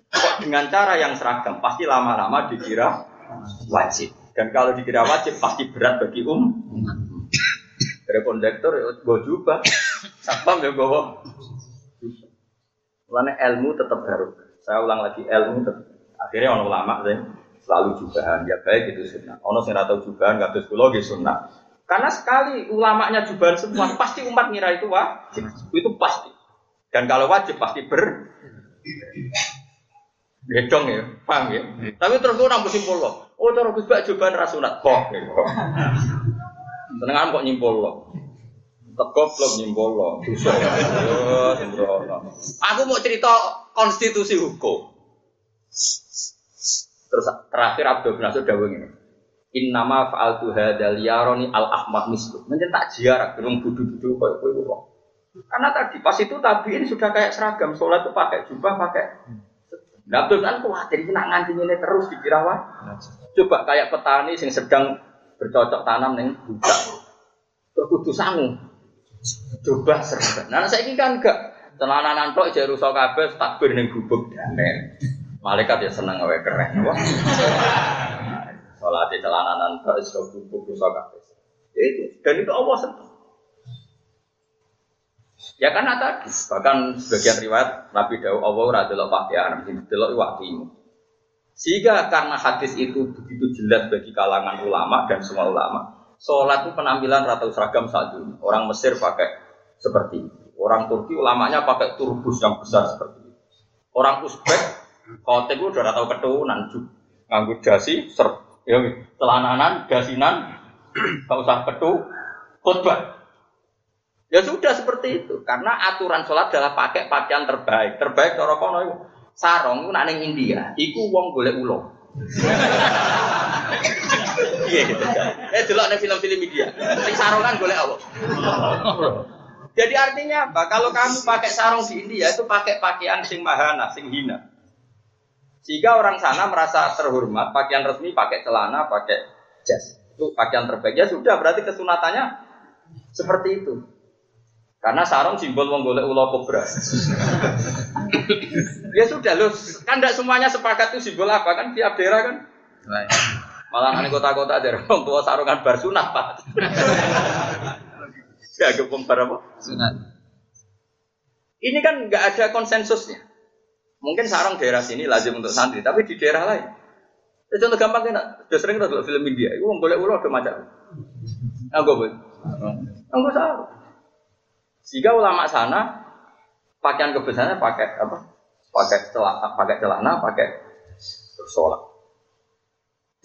kok dengan cara yang seragam pasti lama-lama dikira wajib. Dan kalau dikira wajib pasti berat bagi um. Dari kondektor ya gue jubah, satpam ya gue. Karena ilmu tetap baru. Saya ulang lagi ilmu tetap. Akhirnya orang ulama sih selalu jubahan ya baik itu sunnah. Ono sing atau jubahan nggak terus kulo sunnah. Karena sekali ulamanya jubahan semua, pasti umat ngira itu wajib. Itu pasti. Dan kalau wajib pasti ber Gedong ya, paham ya. Tapi terus orang bersimpul loh. Oh, terus Gus Bak jubahan rasunat kok. Senengan kok nyimpul loh. Tegop lo nyimpul loh. Aku mau cerita konstitusi hukum. Terus terakhir Abdul Nasir dawuh. In nama faal hadzal yaroni al ahmad mislu. Mencetak jarak belum budu-budu koyo kowe kok. Karena tadi pas itu tabiin sudah kayak seragam sholat itu pakai jubah pakai Nah, Abdul kan khawatir nak nganti ini terus dikira wah. Coba kayak petani yang sedang bercocok tanam neng budak. Terus kudu sangu. Coba serba. Nah, saya ini kan enggak. Celananan tok jare rusak kabeh takbir ning gubuk. Malaikat ya seneng gawe keren. Wah. Di celananan iso gubuk rusak kabeh. Itu dan itu Allah seneng. Ya karena tadi, bahkan sebagian riwayat Nabi Daud Allah ora delok pakaian, sing delok waktimu. Sehingga karena hadis itu begitu jelas bagi kalangan ulama dan semua ulama, sholat itu penampilan rata seragam saat. Orang Mesir pakai seperti itu. Orang Turki ulamanya pakai turbus yang besar seperti itu. Orang Uzbek, khotib itu udah tahu keturunan, nganggut dasi, ser, ya, celananan, dasinan, gak usah ketu, khutbah. Ya sudah seperti itu. Karena aturan sholat adalah pakai pakaian terbaik. Terbaik cara kono itu sarong itu nang India. Iku wong golek ulo. Iya gitu. Eh delok ning film-film India. Sing sarongan golek apa? Jadi artinya apa? Kalau kamu pakai sarung di India itu pakai pakaian sing mahana, sing hina. Sehingga orang sana merasa terhormat, pakaian resmi pakai celana, pakai jas. Itu pakaian terbaik. Ya sudah, berarti kesunatannya seperti itu. Karena sarung simbol wong golek ulo kobra. ya sudah loh, kan tidak semuanya sepakat itu simbol apa kan tiap daerah kan. Malah aneh kota-kota daerah orang tua sarungan bar sunat pak. ya bar apa? Sunat. Ini kan nggak ada konsensusnya. Mungkin sarung daerah sini lazim untuk santri, tapi di daerah lain. Ya, contoh gampang kan, sudah sering kita film India, itu wong golek ulo ada macam. Enggak boleh. Enggak sarung. Sehingga ulama sana pakaian kebesarannya pakai apa? Pakai celana, pakai celana, pakai sholat.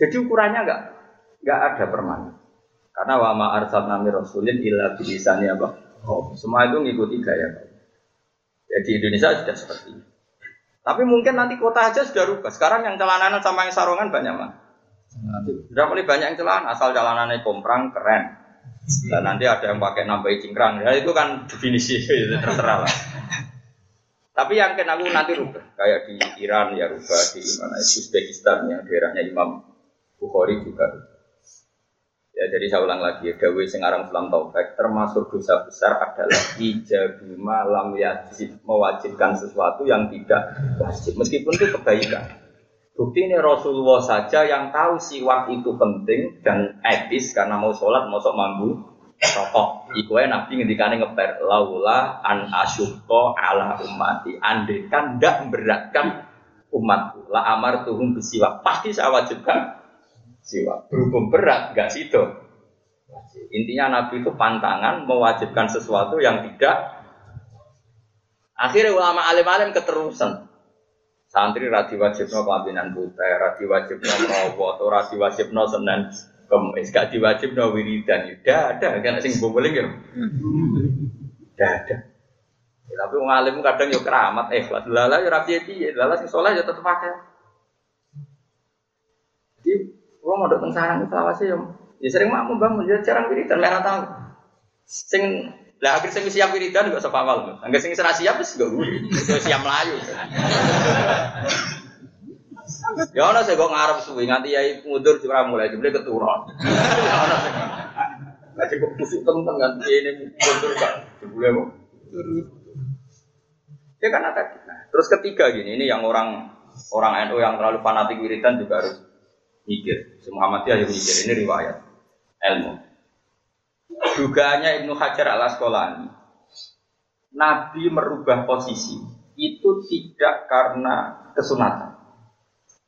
Jadi ukurannya enggak enggak ada permanen. Karena wa ma arsalna mir rasulin illa bilisani apa? Oh, semua itu ngikuti gaya. Jadi Indonesia sudah seperti itu. Tapi mungkin nanti kota aja sudah rubah. Sekarang yang celananan sama yang sarungan banyak mah. Sudah mulai banyak yang celana, asal celananya komprang keren. Dan nanti ada yang pakai nambahi cingkrang, ya itu kan definisi itu terserah lah. Tapi yang kena aku nanti rubah, kayak di Iran ya rubah, di mana Uzbekistan yang daerahnya Imam Bukhari juga. Ya jadi saya ulang lagi Dawe sing aran Islam Taufik termasuk dosa besar adalah ijabima lam yajib mewajibkan sesuatu yang tidak wajib meskipun itu kebaikan. Bukti ini Rasulullah saja yang tahu siwak itu penting dan etis karena mau sholat mau sok mambu rokok. Iku Nabi ngendikane ngeper laula an asyukko ala ummati. Andekan ndak memberatkan umatku. La amar tuhum bisiwak. Pasti saya wajibkan siwak. Berhubung berat, gak sido. Intinya Nabi itu pantangan mewajibkan sesuatu yang tidak. Akhirnya ulama alim-alim keterusan. Santri radi wajibno kelambinan putih, radi wajibno merawat, radi wajibno senen kemis, gak diwajibno wiridan. Tidak ada, kan sing boboling ya. Tidak ada. Ya, tapi wong alim kadang yo keramat ikhlas. Lala yo rapi piye, lala sing saleh yo tetep akeh. Wong mau teng sarang selawase yo ya sering makmum bangun ya jarang wiridan merah tahu. Sing lah akhir sing siap wiridan gak sapa awal. Angger sing ora siap wis gak wiri. siap melayu. Ya ana sing kok ngarep suwi nganti yai mundur ora mulai jebule keturun. Lah kok tusuk temen nganti ini mundur kan jebule kok. Ya kan ada. Nah, terus ketiga gini, ini yang orang orang NU yang terlalu fanatik wiridan juga harus mikir. Muhammadiyah yang mikir ini riwayat ilmu. Dugaannya Ibnu Hajar al Asqalani, Nabi merubah posisi itu tidak karena kesunatan,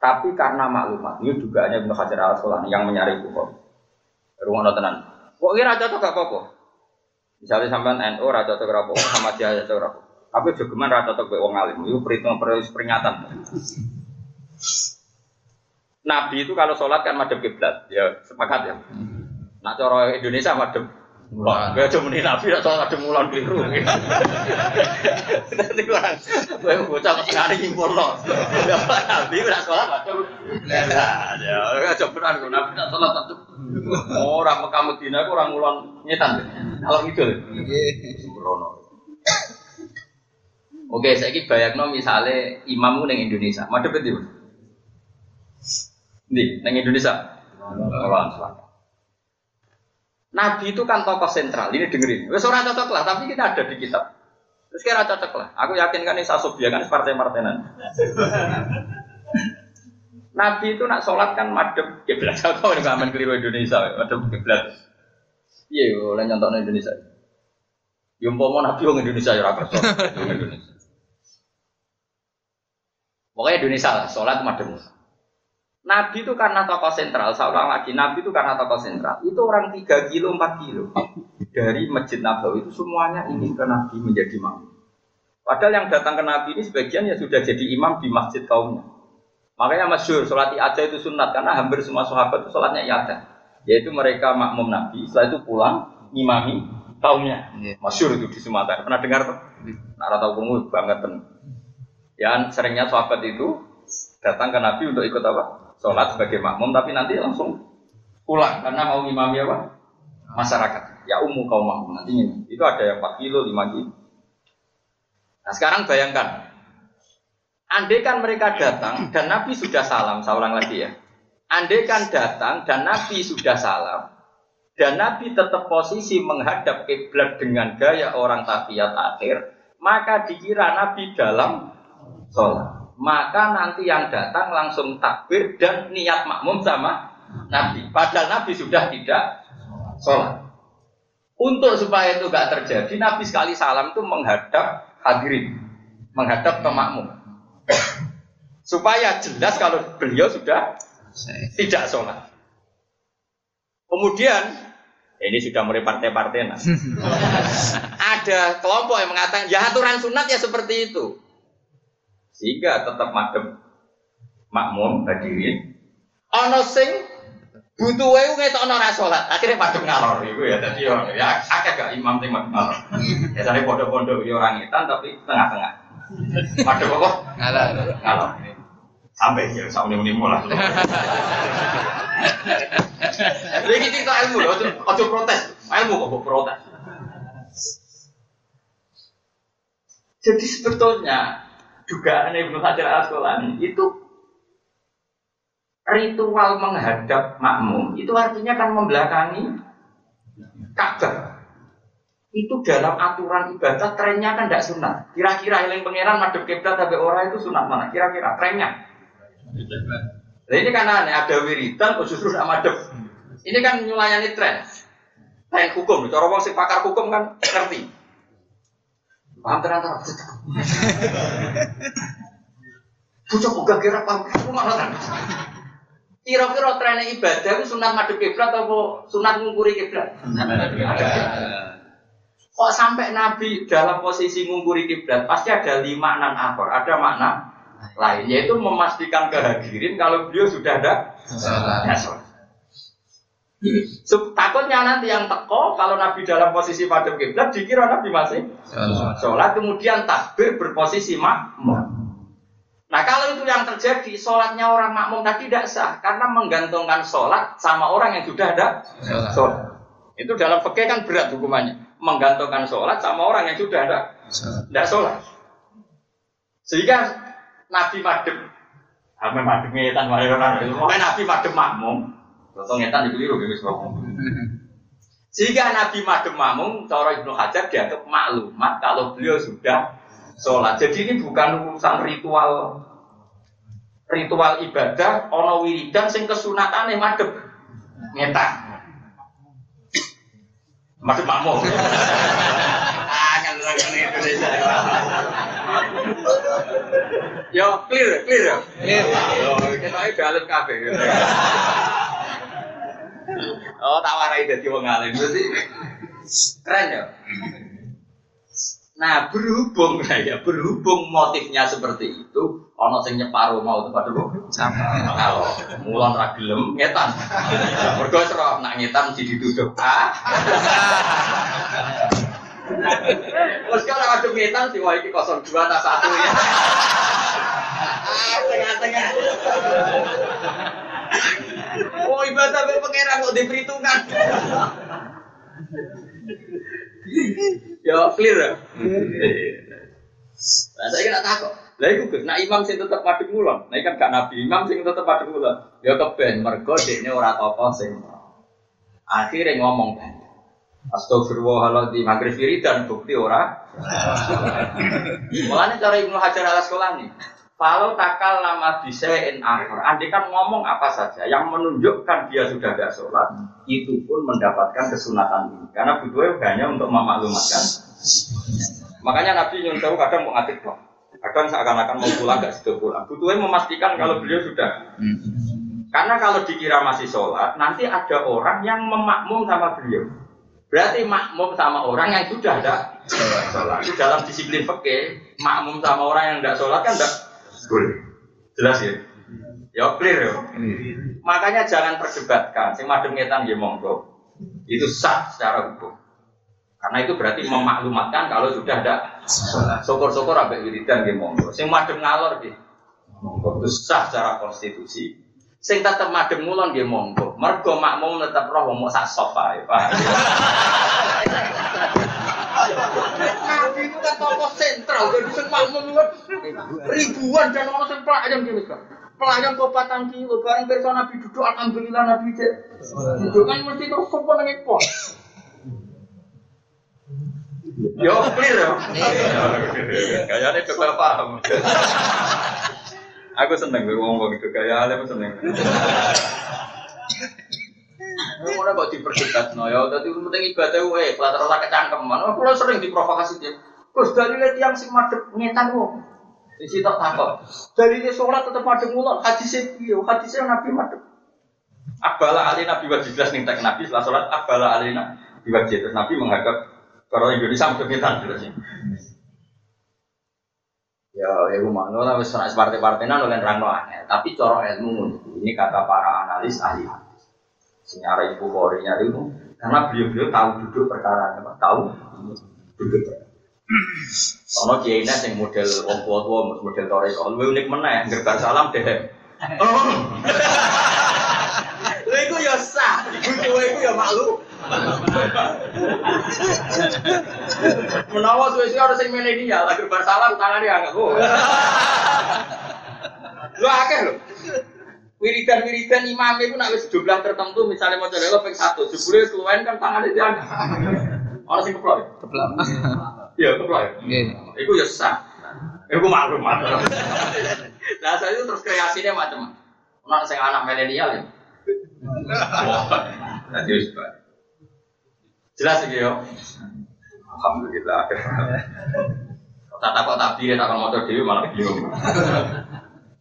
tapi karena maklumat. Ini dugaannya Ibnu Hajar al Asqalani yang menyari Bukhari. Rumah tenan. Kok kira cocok gak apa-apa? Misalnya sampai NU raja cocok apa sama dia cocok apa tapi jogeman rata cocok wong alim. Itu perhitungan peringatan. Nabi itu kalau sholat kan madep kiblat, ya sepakat ya. Nah cara Indonesia madep Wah, gak cuma nabi, nak sholat madep mulan keliru. Nanti orang, gue bocah ke sana nyimpul loh. Nabi nak sholat madep. Ya, gak cuma nabi nak sholat madep. Orang Mekah Medina, orang mulan nyetan. Kalau gitu, sembrono. Oke, saya ini bayangno misalnya imammu neng Indonesia, madep itu. Nih, neng Indonesia. Nabi itu kan tokoh sentral. Ini dengerin. Wes ora cocok lah, tapi kita ada di kitab. Terus kira cocok lah. Aku yakin kan ini sasobia kan partai-partainan. Nabi itu nak sholat kan madep kiblat. Kau ini ngamen keliru Indonesia, madep kiblat. Iya, oleh nyontok Indonesia. Yang mau Nabi orang Indonesia ya rakyat Indonesia. Pokoknya Indonesia lah, sholat madem. Nabi itu karena tokoh sentral, seorang lagi, Nabi itu karena tokoh sentral. Itu orang 3 kilo, 4 kilo. Dari Masjid Nabawi itu semuanya ingin ke Nabi menjadi imam. Padahal yang datang ke Nabi ini sebagian ya sudah jadi imam di masjid kaumnya. Makanya masyur, sholat aja itu sunat, karena hampir semua sahabat itu sholatnya iada. Yaitu mereka makmum Nabi, setelah itu pulang, ngimami kaumnya. Masyur itu di Sumatera. Pernah dengar tuh? Nah, tahu kamu banget. Yang seringnya sahabat itu datang ke Nabi untuk ikut apa? Sholat sebagai makmum, tapi nanti langsung pulang karena mau imami apa? Masyarakat. Ya umum kaum makmum nantinya. Itu ada yang 4 kilo, 5 kilo. Nah sekarang bayangkan, andai kan mereka datang dan Nabi sudah salam, ulang lagi ya. Andai kan datang dan Nabi sudah salam, dan Nabi tetap posisi menghadap kiblat dengan gaya orang tahiyat akhir, maka dikira Nabi dalam sholat. Maka nanti yang datang langsung takbir dan niat makmum sama Nabi. Padahal Nabi sudah tidak sholat. Untuk supaya itu gak terjadi, Nabi sekali salam itu menghadap hadirin, menghadap ke makmum. supaya jelas kalau beliau sudah tidak sholat. Kemudian ini sudah mulai partai-partai nah. Ada kelompok yang mengatakan ya aturan sunat ya seperti itu. Sehingga tetap madem makmum hadirin. Ono sing butuh wae ngetokno ora salat. Akhire madem ngalor iku ya dadi yo ya akeh gak imam sing madem ngalor. Ya sare pondok-pondok yo orang ngetan tapi tengah-tengah. Madem apa? Ngalor. Ngalor. Sampai ya sampe muni lah. Lagi kita ilmu loh, ojo protes. Ilmu kok protes. Jadi sebetulnya dugaan Ibnu Hajar al Asqalani itu ritual menghadap makmum itu artinya kan membelakangi Ka'bah. Itu dalam aturan ibadah trennya kan tidak sunat. Kira-kira yang pangeran madep kiblat tapi orang itu sunat mana? Kira-kira trennya. Nah ini kan aneh, ada wiridan justru tidak madep. Ini kan nyulayani tren. Tren hukum, cara wong sing pakar hukum kan ngerti. Paham ternyata. Bocah buka kira paham, malah kan. Kira-kira tren ibadah itu sunat madep kiblat atau sunat ngungkuri kiblat? Kok sampai Nabi dalam posisi ngungkuri kiblat pasti ada lima makna akhor, ada makna lain yaitu memastikan kehadirin kalau beliau sudah ada sholat. Takutnya nanti yang teko kalau Nabi dalam posisi madep kiblat dikira Nabi masih sholat kemudian takbir berposisi makmum. Nah kalau itu yang terjadi, sholatnya orang makmum tadi tidak sah karena menggantungkan sholat sama orang yang sudah ada sholat. Itu dalam fikih kan berat hukumannya, menggantungkan sholat sama orang yang sudah ada tidak sholat. Sehingga Nabi madem, Ame madem ngetan Nabi madem makmum, Toto ngetan dikeliru guys Sehingga Nabi madem makmum, cara Ibnu Hajar dianggap maklumat kalau beliau sudah sholat. Jadi ini bukan urusan ritual ritual ibadah ono wiridan sing kesunatan. Madep makmum. ah, kan Indonesia. Yo clear, clear ya. Yo, kita ini dalam kafe. Oh, tak warai jadi wong alim. Berarti keren ya. Nah berhubung ya berhubung motifnya seperti itu, ono sing nyeparo mau tempat dulu. Sama. Kalau mulon ragilem ngetan. Mergo serah nak ngetan mesti dituduh. Ah. Terus kalau ada ngetan sih wah ini kosong dua tak satu ya. Tengah-tengah. Oh ibadah be pangeran kok diperhitungkan. Ya clear ya. Saya kira takut. Lah iku Gus, nah imam sing tetep padhek ngulon. Nah kan gak nabi, imam sing tetep padhek ngulon. Ya keben mergo dekne ora apa sing. Akhirnya ngomong kan. Astagfirullahaladzim, maghrib dan bukti ora. Mulanya cara Ibnu Hajar al Asqalani, kalau takal nama bisain akhir, andai kan ngomong apa saja yang menunjukkan dia sudah tidak sholat, itu pun mendapatkan kesunatan ini. Karena butuhnya hanya untuk memaklumatkan. Makanya Nabi nyuruh kadang mau ngatik dong. Kadang seakan-akan mau pulang gak sudah pulang. Butuhnya memastikan kalau beliau sudah. Karena kalau dikira masih sholat, nanti ada orang yang memakmum sama beliau. Berarti makmum sama orang yang sudah ada sholat. Dalam disiplin fikih, makmum sama orang yang tidak sholat kan tidak boleh. Jelas ya? Ya clear ya. Makanya jangan perdebatkan. Sing madem ngetan ya monggo. Itu sah secara hukum. Karena itu berarti memaklumatkan kalau sudah ada syukur-syukur abek wiridan ya monggo. Sing madem ngalor gitu. Monggo itu sah secara konstitusi. Sing tetap madem ngulon nggih monggo. Mergo makmum tetap roh wong sak sofa ya, Pak. Nabi itu kan tokoh sentral, jadi sing makmum ribuan dan orang sing pelayan gitu kan. Pelayan kok patang kilo, bareng perso Nabi duduk, alhamdulillah Nabi cek. Duduk kan mesti terus sopan nang pos. Yo clear ya. Kayaknya coba paham. Aku seneng ngomong gitu kayak ale seneng. Ngono kok diperdebat no ya, dadi penting ibadah wae, ora kecangkeman. Oh, kula sering diprovokasi dia. Gus dalile tiyang sing madhep ngetan wong. Di situ takut. Dalile sholat tetep madhep ngulon, hadise piye? Hadise Nabi madhep. Abala ali Nabi wajib jelas ning tek Nabi setelah sholat abala ali Nabi wajib terus Nabi menghadap kalau Indonesia madhep ngetan jelas. Ya, ya rumah, lo lah wes partai-partai nan oleh rangno aneh. Tapi coro ilmu ini kata para analis ahli hadis. Senyara ibu korinya itu karena beliau-beliau tahu duduk perkara? Tahu duduk. Ono kiai yang model wong tua-tua, model toreko, lu unik mana ya? Gerbar salam deh. Oh. Lha iku ya sah, iku iku ya malu. Menawa suwe-suwe harus sing milenial, lagi bar salam tangan dia enggak kok. Lu akeh lho. Wiridan-wiridan imam itu nak wis jumlah tertentu misalnya mau coba ping satu, jebule keluwen kan tangan itu ada. Orang sing keplok. Keplak. Iya, keplok. Nggih. Iku ya sah. Iku maklum maklum. Nah, saya itu terus kreasinya macam Orang sing anak milenial ya. Wah, Nanti wis Pak. Jelas iki yo. Alhamdulillah. Tak takut takdir tak mau dewi malah bingung.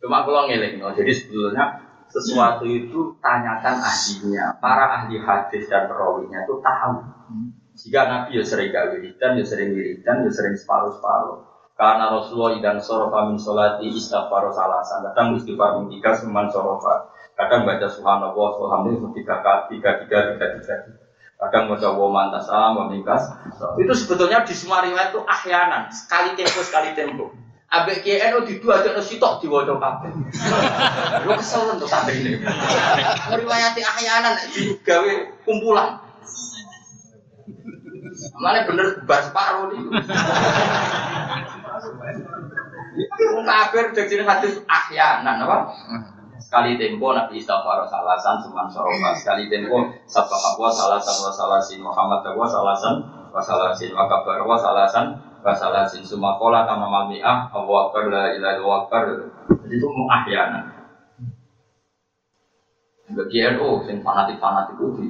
Cuma kalau ngeling, no. jadi sebetulnya sesuatu itu tanyakan ahlinya. Para ahli hadis dan perawinya itu tahu. Jika Nabi ya sering gak wiridan, ya sering wiridan, ya sering separuh-separuh. Karena Rasulullah idan sorofa min sholati istighfar salasan. Kadang istighfar min tiga seman sorofa. Kadang baca subhanallah, subhanallah tiga kali, tiga, tiga, tiga, tiga. Kadang baca wa mantas salam, wa mingkas. Itu sebetulnya di semua riwayat itu ahyanan. Sekali tempo, sekali tempo. Abek KNO di dua ada sitok di wajah kabeh. Lo kesel untuk santri ini. Meriwayati ahyanan di gawe kumpulan. Mana bener bar separuh nih. Wong kafir jadi hadis ahyanan apa? Sekali tempo Nabi istighfar salasan seman sorofa. Sekali tempo sabah wa salasan wa salasin Muhammad wa salasan wa salasin wa kabar wa salasan wa salasin summa qala tamamal mi'ah Allahu akbar la ilaha illallah. Jadi itu muahyanan. Bagi NU sing fanatik-fanatik itu di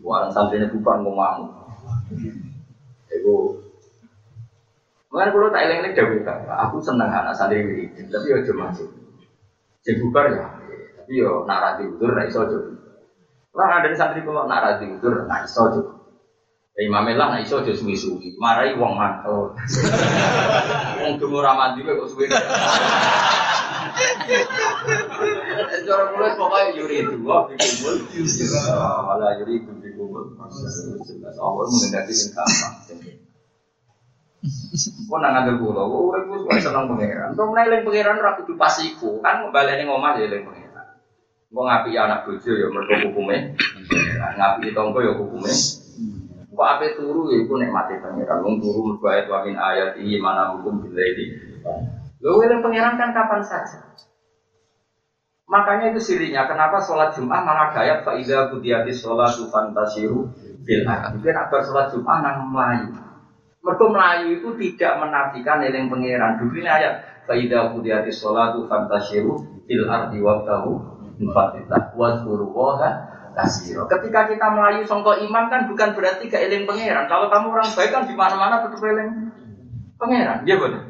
Orang santrinya bukan ngomong. Itu Makanya kalau tak eleng ini aku seneng anak santri ini, tapi ya cuma masuk. Sing bubar ya, tapi yo nak rati udur ra iso jodoh. Lah ada santri kalau nak rati udur ra iso jodoh. Ya Imam lah nak iso jodoh suwi-suwi, marai wong mantel. Wong dungo ra mandi kok suwi. Cara mulai pokoknya yuri wah dikumpul, malah yuri itu. Allah mengendaki yang gampang. Kau nang ngandel kulo, kau urip wis kok seneng pangeran. Kau meneling pangeran ora kudu pasiku, kan ngembaleni ngomah ya eling pangeran. Kau ngapi anak bojo ya mergo hukume. Ngapi tonggo ya hukume. Kau ape turu ya iku nek mati pangeran. Wong turu mergo ayat wa mana hukum billaili. Lho eling pangeran kan kapan saja. Makanya itu sirinya kenapa sholat Jumat malah ayat fa idza qudiyatis sholatu fantasiru bil ardi. Mungkin apa sholat Jumat nang Melayu. Mereka Melayu itu tidak menafikan eling pangeran. Dulu ini ayat Faidah kudiyati sholatu fantasyiru fil ardi wabtahu Mufatitah wazkuru woha kasiro. Ketika kita Melayu songko iman kan bukan berarti gak eling pangeran. Kalau kamu orang baik kan di mana-mana tetap eling pangeran. Iya betul.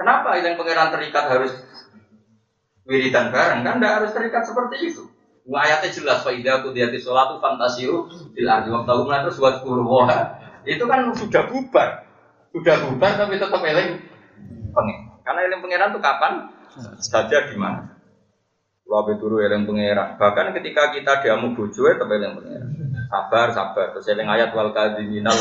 Kenapa eling pangeran terikat harus wiridan bareng? Kan tidak harus terikat seperti itu. Ayatnya jelas Faidah kudiyati sholatu fantasiru fil ardi wabtahu terus wazkuru woha itu kan sudah bubar, sudah bubar tapi tetap eling pengen. Karena eling pangeran itu kapan saja di mana. Wabe turu eling pangeran. Bahkan ketika kita diamu bojo tetap eling pangeran. Sabar, sabar. Terus eling ayat wal kadiminal.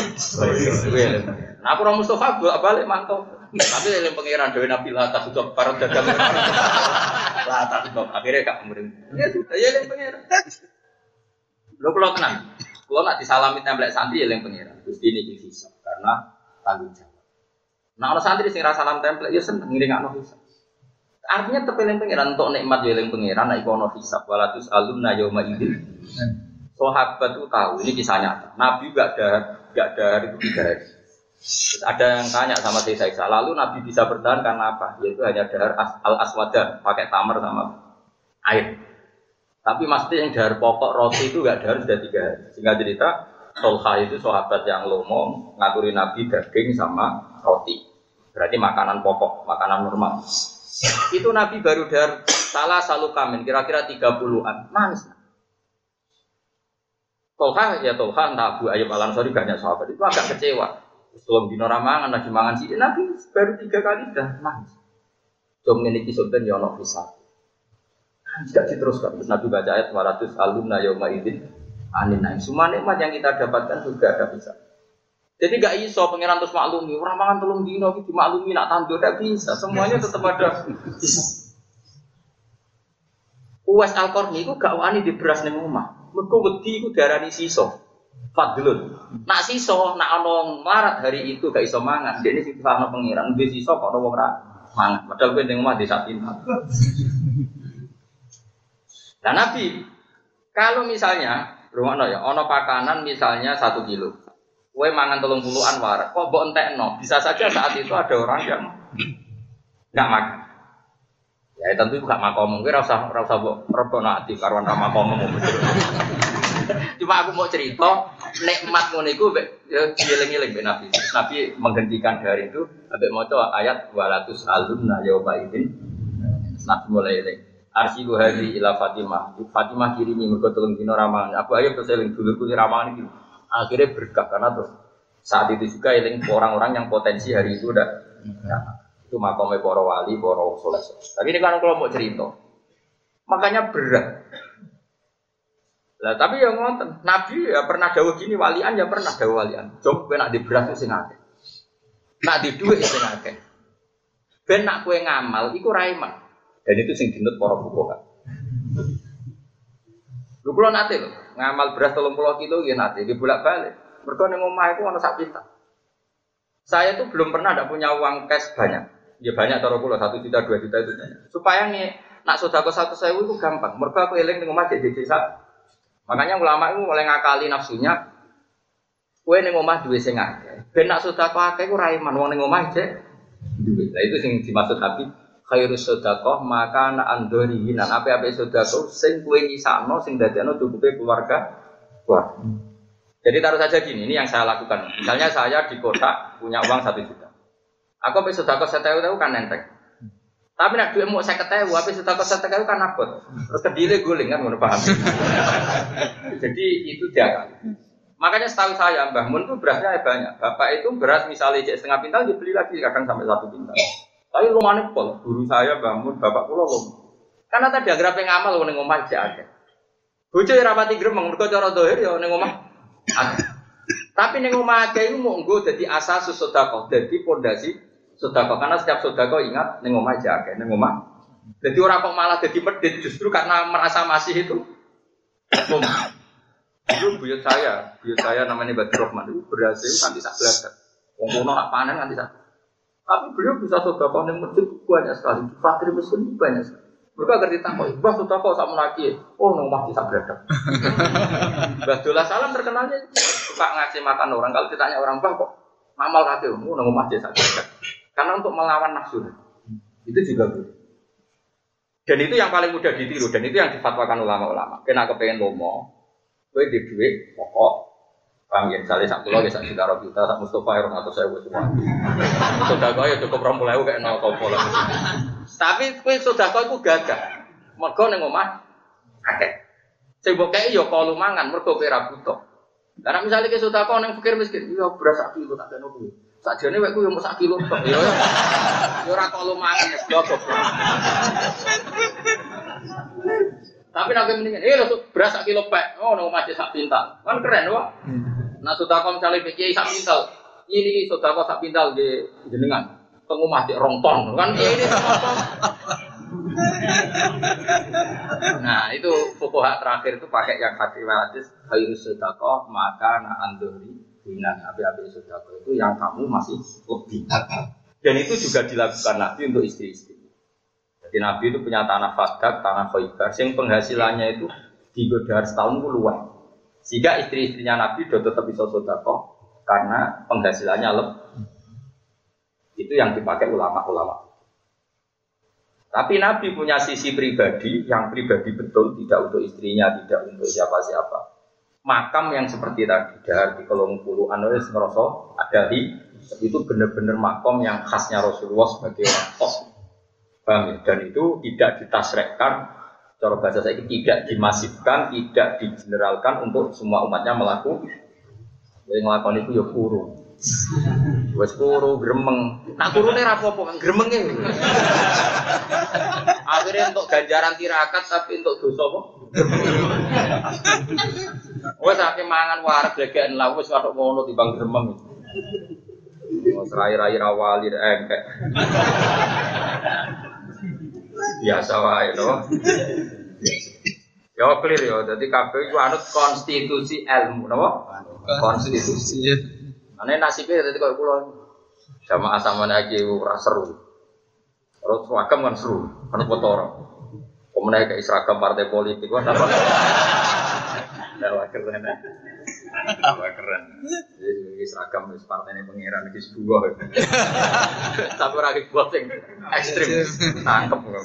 Nah aku orang Mustafa balik mantau. Tapi eling pangeran dewi Nabi lah tak sudah para dagang. Lah tak sudah akhirnya gak kemudian. Ya sudah ya eling pangeran. Lo kalau tenang. Kalau nak disalami template santri ya yang pengiran. Terus ini hisap karena tanggung jawab. Nah kalau santri sing rasa salam template ya seneng ngiring anak hisap. Artinya terpilih pengiran untuk nikmat ya yang pengiran. Nah ikono hisap walatus alum na yauma idin. Sahabat itu tahu ini kisah nyata. Nabi gak ada gak ada itu tiga. Ada yang tanya sama saya Isa, lalu Nabi bisa bertahan karena apa? Yaitu hanya dahar al aswada pakai tamar sama air. Tapi mesti yang dahar pokok roti itu gak dahar sudah tiga hari. Sehingga cerita, Tolha itu sahabat yang lomo ngaturi Nabi daging sama roti. Berarti makanan pokok, makanan normal. Itu Nabi baru dahar salah selalu kamen, kira-kira 30-an. Nangis. Tolha ya Tolha, entah Abu Ayyub Al Ansori banyak sahabat itu agak kecewa. Sebelum dino ramangan, lagi mangan sih, Nabi baru tiga kali sudah nangis. Ini kisah ya ono bisa. Tidak diteruskan. Terus Nabi baca ayat 200 alumna yauma idin anin naim. Semua nikmat yang kita dapatkan juga ada bisa. Jadi gak iso pangeran terus maklumi. Orang mangan tolong dino gitu maklumi nak tandur tidak bisa. Semuanya tetap ada bisa. Uwais al itu gak wani di beras ning omah. Mergo wedi iku darani siso. Fadlun. Nak siso, nak ono marat hari itu gak iso mangan. Dia ini sing pangeran. Dia siso kok ono wong ra mangan. Padahal kowe ning omah desa pintar. Nah Nabi, kalau misalnya, rumah ya, ono pakanan misalnya satu kilo, kue mangan telung puluhan warak, kok mbok no, bisa saja saat itu ada orang yang nggak makan. Ya tentu gak makom, gue rasa rasa mbok rebono ati karuan ra makom. Cuma aku mau cerita nikmat ngono iku ya ngiling-ngiling Nabi. Nabi menghentikan hari itu sampai maca ayat walatus alunna yauma idzin. Nabi mulai eling. Arsilu hadi ila Fatimah. Fatimah kirimi mergo telung dino ramangan. Aku ayo terus eling dulurku ramangan iki. Akhirnya berkah karena terus saat itu juga eling orang-orang yang potensi hari itu udah ya, itu makomnya para wali, para soleh. Tapi ini kan kalau mau cerita, makanya berat. Lah tapi yang ngoten, Nabi ya pernah dawuh gini walian ya pernah dawuh walian. Coba nak di beras sing akeh. Nak di dhuwit sing akeh. Ben nak kue ngamal iku raiman. Dan itu sing dinut para fuqaha. Lu kula nate lho, ngamal beras 30 kilo ya nate, di bolak-balik. Mergo ning omah iku ana sak pinta. Saya tuh belum pernah ada punya uang cash banyak. Ya banyak taruh pulau satu juta dua juta itu Supaya nih nak sudah ke satu sewu itu gampang. Mereka aku eling ning omah jadi desa Makanya ulama itu mulai ngakali nafsunya. Kue ning omah duwe sing akeh. Ben nak sedekah akeh ku ra iman wong ning omah cek duwe. Lah itu sing dimaksud Habib khairu sedekah maka na andori nan ape-ape sedekah sing kue nyisakno sing dadekno cukupe keluarga keluarga. Jadi taruh saja gini, ini yang saya lakukan. Misalnya saya di kota punya uang satu juta. Aku bisa sedekah saya tahu kan nenteng. Tapi nak duit mau saya ketahui, tapi setelah saya ketahui kan nakut. Terus kedile guling kan, mau paham. Jadi itu dia Makanya setahu saya Mbah Mun itu berasnya banyak. Bapak itu beras misalnya cek setengah pintal dibeli lagi kadang sampai satu pintal. Tapi lumane pol, guru saya Mbah Mun, bapak pulau lom. Karena tadi agar apa ngamal ning omah cek akeh. Bojo ya rapati gremeng mergo cara dohir ya ning omah Tapi ning omah akeh iku mau nggo dadi asas sedekah, dadi pondasi sodako. Karena setiap sodako ingat neng omah aja kayak neng omah. Jadi orang kok malah jadi medit justru karena merasa masih itu. Itu buyut saya buyut saya namanya Badr Rahman itu berhasil kan bisa belajar wong nak panen kan bisa tapi beliau bisa sodako neng masjid banyak sekali. Fakir miskin banyak sekali. Mereka ngerti takut, bah sodako sama lagi, oh neng omah bisa belajar. Badullah Salam terkenalnya. Suka ngasih makan orang. Kalau ditanya orang bah kok ngamal kakek, oh neng omah bisa belajar. Karena untuk melawan nafsu itu juga boleh. Dan itu yang paling mudah ditiru dan itu yang difatwakan ulama-ulama. Kena kepengen lomo, gue di duit pokok Paham ya, misalnya sak pulau ya sak juta juta, sak Mustafa ya atau saya semua. Sudah kau ya cukup rompu lewu kayak nol kau pola. Tapi kue sudah kau itu gagah. Mergo neng omah, akeh. Mbok kei yo ya kalau mangan, mergo kira butuh. Karena misalnya ke sudah kau neng pikir miskin, yo ya beras sak kilo tak ada kuwi. Sakjane wek ku yo mung sak kilo tok. Yo yo ora kok lumayan es goblok. Tapi nabi mendingan, eh beras sak kilo pek. Oh, nang masih sak pintal. Kan keren wah. Nah, sudah kau misalnya pikir sak pintal. Ini sudah kau sak pintal di jenengan. Tengah masih rong ton. Kan ini nah itu pokok terakhir itu pakai yang hadis hadis harus sedekah maka na andori binan api-api sodako itu yang kamu masih lebih. Dan itu juga dilakukan Nabi untuk istri-istri. Jadi Nabi itu punya tanah fadak, tanah khaybar, yang penghasilannya itu di godar setahun luas. Sehingga istri-istrinya Nabi sudah tetap bisa sodako karena penghasilannya lebih. Itu yang dipakai ulama-ulama. Tapi Nabi punya sisi pribadi yang pribadi betul, tidak untuk istrinya, tidak untuk siapa-siapa makam yang seperti tadi dari kolong puluh anulis ngerosok ada di itu benar-benar makam yang khasnya Rasulullah sebagai orang Bang, ya? Dan itu tidak ditasrekkan cara bahasa saya tidak dimasifkan, tidak digeneralkan untuk semua umatnya melakukan. Yang melakukan itu ya kuru. Wes kuru gremeng. Nak kurune ra apa-apa kan gremenge. Akhirnya untuk ganjaran tirakat tapi untuk dosa apa? Wes akeh mangan warak glegeken lah wis karo ngono timbang gremeng. Wes rai-rai rawali engkek. Biasa wae to. Ya clear ya, jadi kabeh iku anut konstitusi ilmu, napa? Terus seragam kan seru, kan kotor. Kemudian kayak seragam partai politik, wah apa? Wah keren. Wah keren. Jadi seragam wis partainya pangeran iki sebuah. Tapi ora iki buat sing ekstrim. Tangkep kok.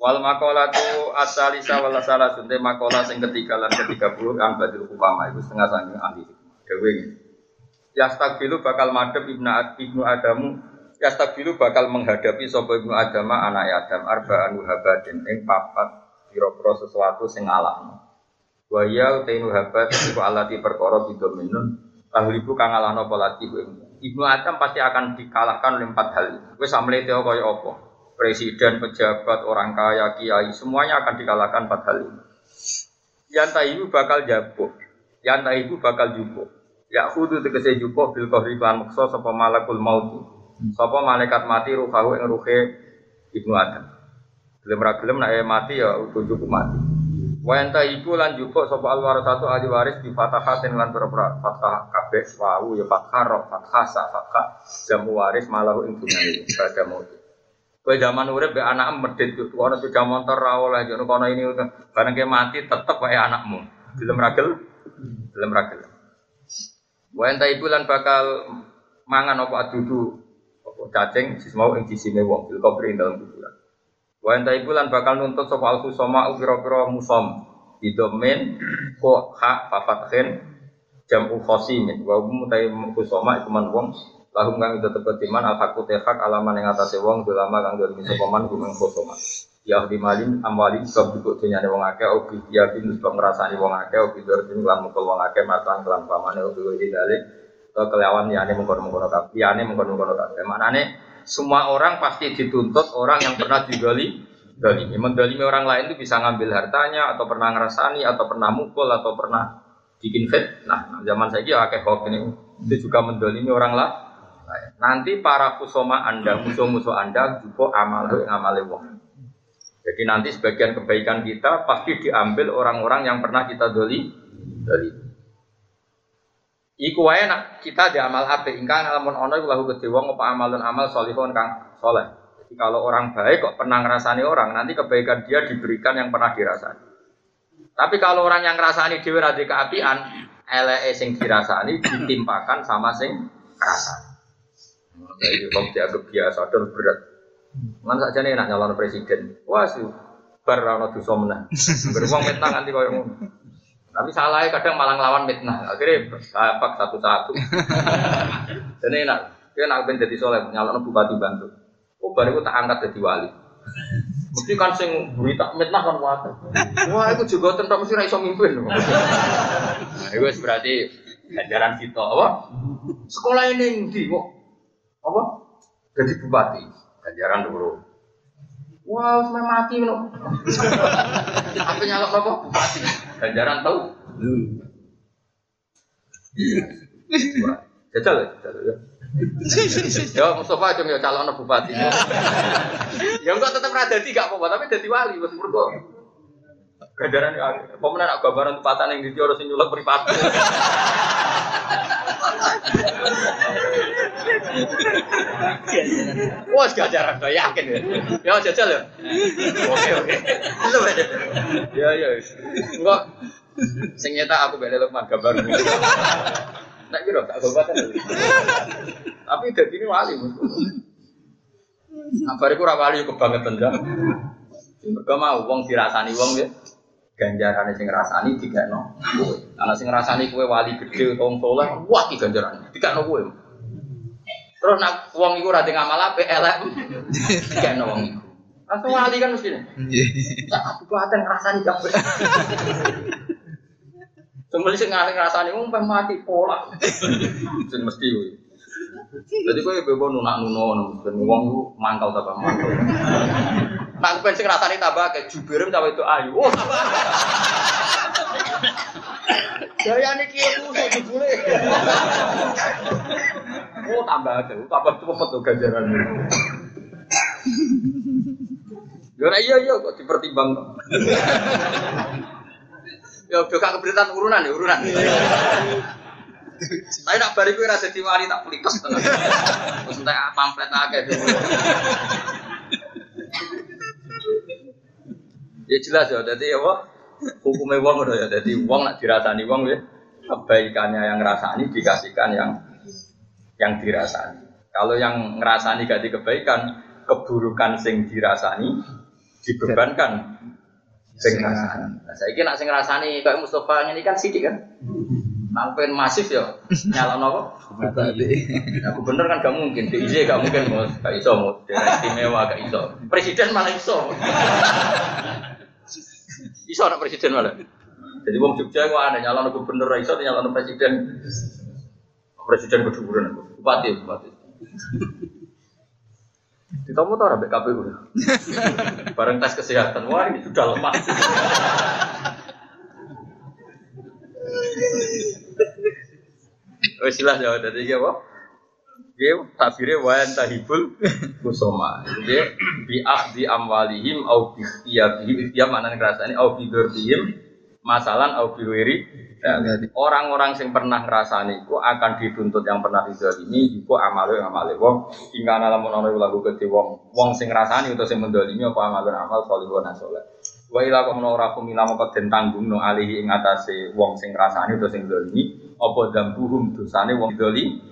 Wal makola tu asalisa wal salah sunte makola sing ketiga lan ketiga puluh an badil upama itu setengah sangking ahli dewe ini. Yastabilu bakal madep ibnu ibnu Adamu Yastabilu bakal menghadapi sapa ibnu Adama anak Adam arba'an wahabadin ing papat pira-pira sesuatu sing alahno. Wa ya utainu habat iku alati perkara bidominun tahlibu kang alahno polati Ibnu Adam pasti akan dikalahkan oleh empat hal. Wis samlete kaya apa? presiden, pejabat, orang kaya, kiai, semuanya akan dikalahkan empat hal ini. Yang ibu bakal jabuk, yang ibu bakal jubuk. Ya khudu tegese jubuk bil kohri klan mukso sapa malakul maut. Sapa malaikat mati ruhahu ing ruhe Ibnu Adam. Gelem ra gelem nek mati ya tujuh mati. Wa enta ibu lan jupuk sapa satu ahli waris di fatahatin lan berapa fathah kabeh wau ya fathah ro fathah sa fathah jamu waris malahu ing dunyane pada maut. Kowe zaman urip be anak medit yo ana sepeda motor ra oleh yo kono ini bareng ke mati tetep wae anakmu. Gelem ragel? Gelem ragel. Wa enta ibu lan bakal mangan apa adudu apa cacing sismau ing sisine wong bil kubri dalam kuburan. Wa enta lan bakal nuntut sapa al khusama pira-pira musom. Didomen ko hak fafathin jamu khosimin. Wa mutai khusama iku man wong lahum kang tebet iman al hakku tehak alaman yang atasnya wong dolama kang dolimi sopaman gumeng kosoma ya di malin amwali sebab duduk dunyane wong akeh obi ya bin sebab ngrasani wong akeh obi dorjin lan mukul wong akeh matan kelan pamane obi dalik. Kelawan liyane mengkono-mengkono kabeh liyane mengkono-mengkono kabeh. Maknane semua orang pasti dituntut orang yang pernah digali dalimi mendalimi orang lain itu bisa ngambil hartanya atau pernah ngerasani atau pernah mukul atau pernah bikin fit nah zaman saya ya akeh hoax ini itu juga mendalimi orang lah Nanti para kusoma Anda, musuh-musuh Anda juga amal yang amal wong. Jadi nanti sebagian kebaikan kita pasti diambil orang-orang yang pernah kita doli doli. Iku wae nak kita di amal ape ingkang lamun ono iku lahu gede wong apa amalun amal solihun kang soleh. Jadi kalau orang baik kok pernah ngerasani orang, nanti kebaikan dia diberikan yang pernah dirasani. Tapi kalau orang yang ngerasani dhewe ra keapian, eleke sing dirasani ditimpakan sama sing ngrasani. Jadi kok dianggap biasa dan berat. Mana saja nih nak nyalon presiden. Wah sih, bar rano dosa menang. Beruang mitnah nanti kau yang tapi salah kadang malah ngelawan mitnah. Akhirnya bapak satu-satu. Dan ini nak, dia nak ben jadi soleh nyalon bupati bantu. Oh baru tak angkat jadi wali. Mesti kan sing berita mitnah kan wae. Wah, itu juga tentang mesti ra iso mimpin. Nah, itu berarti ajaran kita apa? Sekolah ini ndi kok apa? Jadi bupati. Ganjaran dulu. Wah, sampai mati no. Apa nyalok apa? Bupati. Ganjaran tahu? Jajal ya, jajal ya. Ya Mustafa aja ya calon bupati. ya enggak tetap ada tiga apa tapi jadi wali wis mergo. Ganjaran ya, pemenang nak gambaran tempatan yang di harus nyulek pripati. Wah, gajaran saya yakin ya. Ya jajal ya. Oke oke. Ya ya. Enggak. Sing nyata aku beda Lukman gambar. Nek kira tak gobat. Tapi dadi ini wali. Kabar iku ora wali kebangetan ya. Mergo mau wong dirasani wong ya ganjaran sing ngrasani dikekno kowe. Ana sing ngrasani kowe wali gede utawa soleh, wah iki ganjaran dikekno kowe. Terus nak wong iku ora ngamal apik elek dikekno wong iku. Langsung wali kan mesti. Tak aku paten ngrasani kabeh. Sembeli sing ngrasani wong mati pola. Sing mesti kowe. Jadi kowe bebo nunak nuno, wong mangkal ta mangkal. Nak ben sing rasane tambah kayak jubirem tambah itu ayu. Oh, tambah. Daya niki musuh jebule. Oh, tambah tuh, tambah cepet tuh ganjaran. Ya iya iya kok dipertimbang. Ya udah keberitaan urunan ya urunan. Tapi nak bariku rasa diwali tak pelitos tenan. Terus entek pamflet akeh. Ya jelas ya, jadi apa? Hukumnya wong udah ya, jadi wong nak dirasani wong ya, kebaikannya yang ngerasani dikasihkan yang yang dirasani. Kalau yang ngerasani gak kebaikan, keburukan sing dirasani dibebankan sing ngrasani. Nah, saiki nak sing ngrasani kayak Mustafa ini kan sidik kan. Pengen masif ya, nyala nopo? Nah, gubernur kan gak mungkin, DJ gak mungkin mus, gak iso daerah istimewa gak iso. Presiden malah iso. Iso anak presiden malah. Jadi wong Jogja kok ada nyala gubernur iso, nyala presiden. Presiden kedudukan, bupati, bupati. Ditomo tau rabe KPU. Bareng tes kesehatan, wah ini sudah lemah. Wes silah jawab dari dia apa? Dia tabire wa tahibul kusoma. Jadi bi di amwalihim au bi iyabihim dia mana ngrasani au bi durbihim masalan au bi orang-orang yang pernah ngerasani itu akan dituntut yang pernah ini iku amalu yang amale wong hingga nalam ono lagu gede wong. Wong sing ngrasani atau sing mendolimi apa amalun amal salihun saleh wa ila kok ora kumila moko den tanggungno alihi ing atase wong sing ngrasani atau sing dolimi apa dambuhum dosane wong dolimi